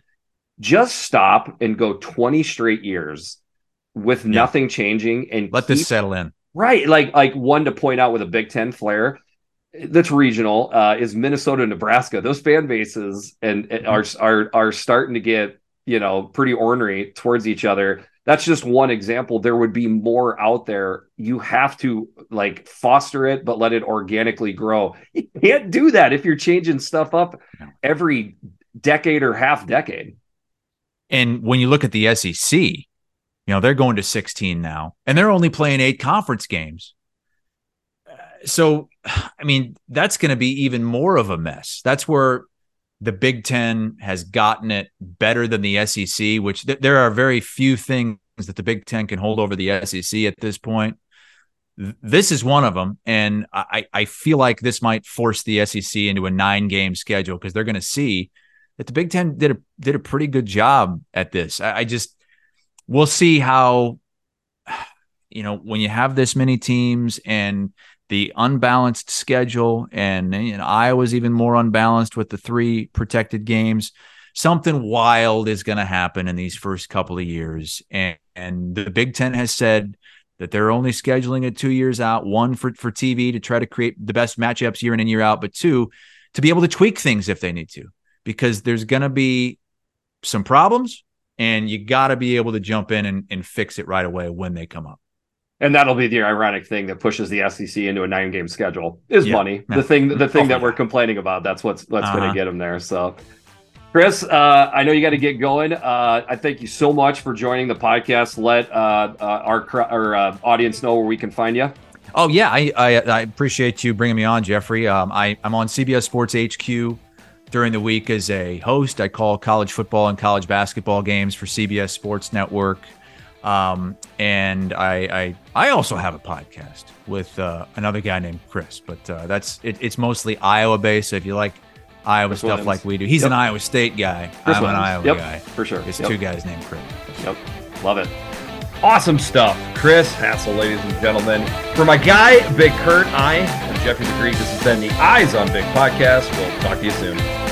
just stop and go 20 straight years with yeah. nothing changing and let keep, this settle in right like like one to point out with a big 10 flair that's regional uh, is Minnesota, Nebraska. Those fan bases and, and are are are starting to get you know pretty ornery towards each other. That's just one example. There would be more out there. You have to like foster it, but let it organically grow. You can't do that if you're changing stuff up every decade or half decade. And when you look at the SEC, you know they're going to 16 now, and they're only playing eight conference games so I mean, that's going to be even more of a mess. That's where the Big Ten has gotten it better than the SEC, which th- there are very few things that the Big Ten can hold over the SEC at this point. This is one of them, and I, I feel like this might force the SEC into a nine game schedule because they're going to see that the Big Ten did a did a pretty good job at this. I, I just we'll see how [SIGHS] you know when you have this many teams and the unbalanced schedule and, and Iowa's even more unbalanced with the three protected games. Something wild is going to happen in these first couple of years and, and the Big 10 has said that they're only scheduling it 2 years out one for for TV to try to create the best matchups year in and year out but two to be able to tweak things if they need to because there's going to be some problems and you got to be able to jump in and, and fix it right away when they come up and that'll be the ironic thing that pushes the SEC into a nine game schedule is yeah, money. The thing, the thing oh, that yeah. we're complaining about, that's what's that's uh-huh. going to get them there. So, Chris, uh, I know you got to get going. Uh, I thank you so much for joining the podcast. Let uh, uh our our uh, audience know where we can find you. Oh yeah, I, I, I appreciate you bringing me on, Jeffrey. Um, I I'm on CBS Sports HQ during the week as a host. I call college football and college basketball games for CBS Sports Network. Um, and I, I, I also have a podcast with uh, another guy named Chris, but uh, that's it, it's mostly Iowa based. So if you like Iowa Chris stuff Williams. like we do, he's yep. an Iowa State guy. Chris I'm Williams. an Iowa yep, guy for sure. It's yep. two guys named Chris. Yep, love it. Awesome stuff, Chris Hassel, ladies and gentlemen. For my guy, Big Kurt, I am Jeffrey the Greek. This has been the Eyes on Big podcast. We'll talk to you soon.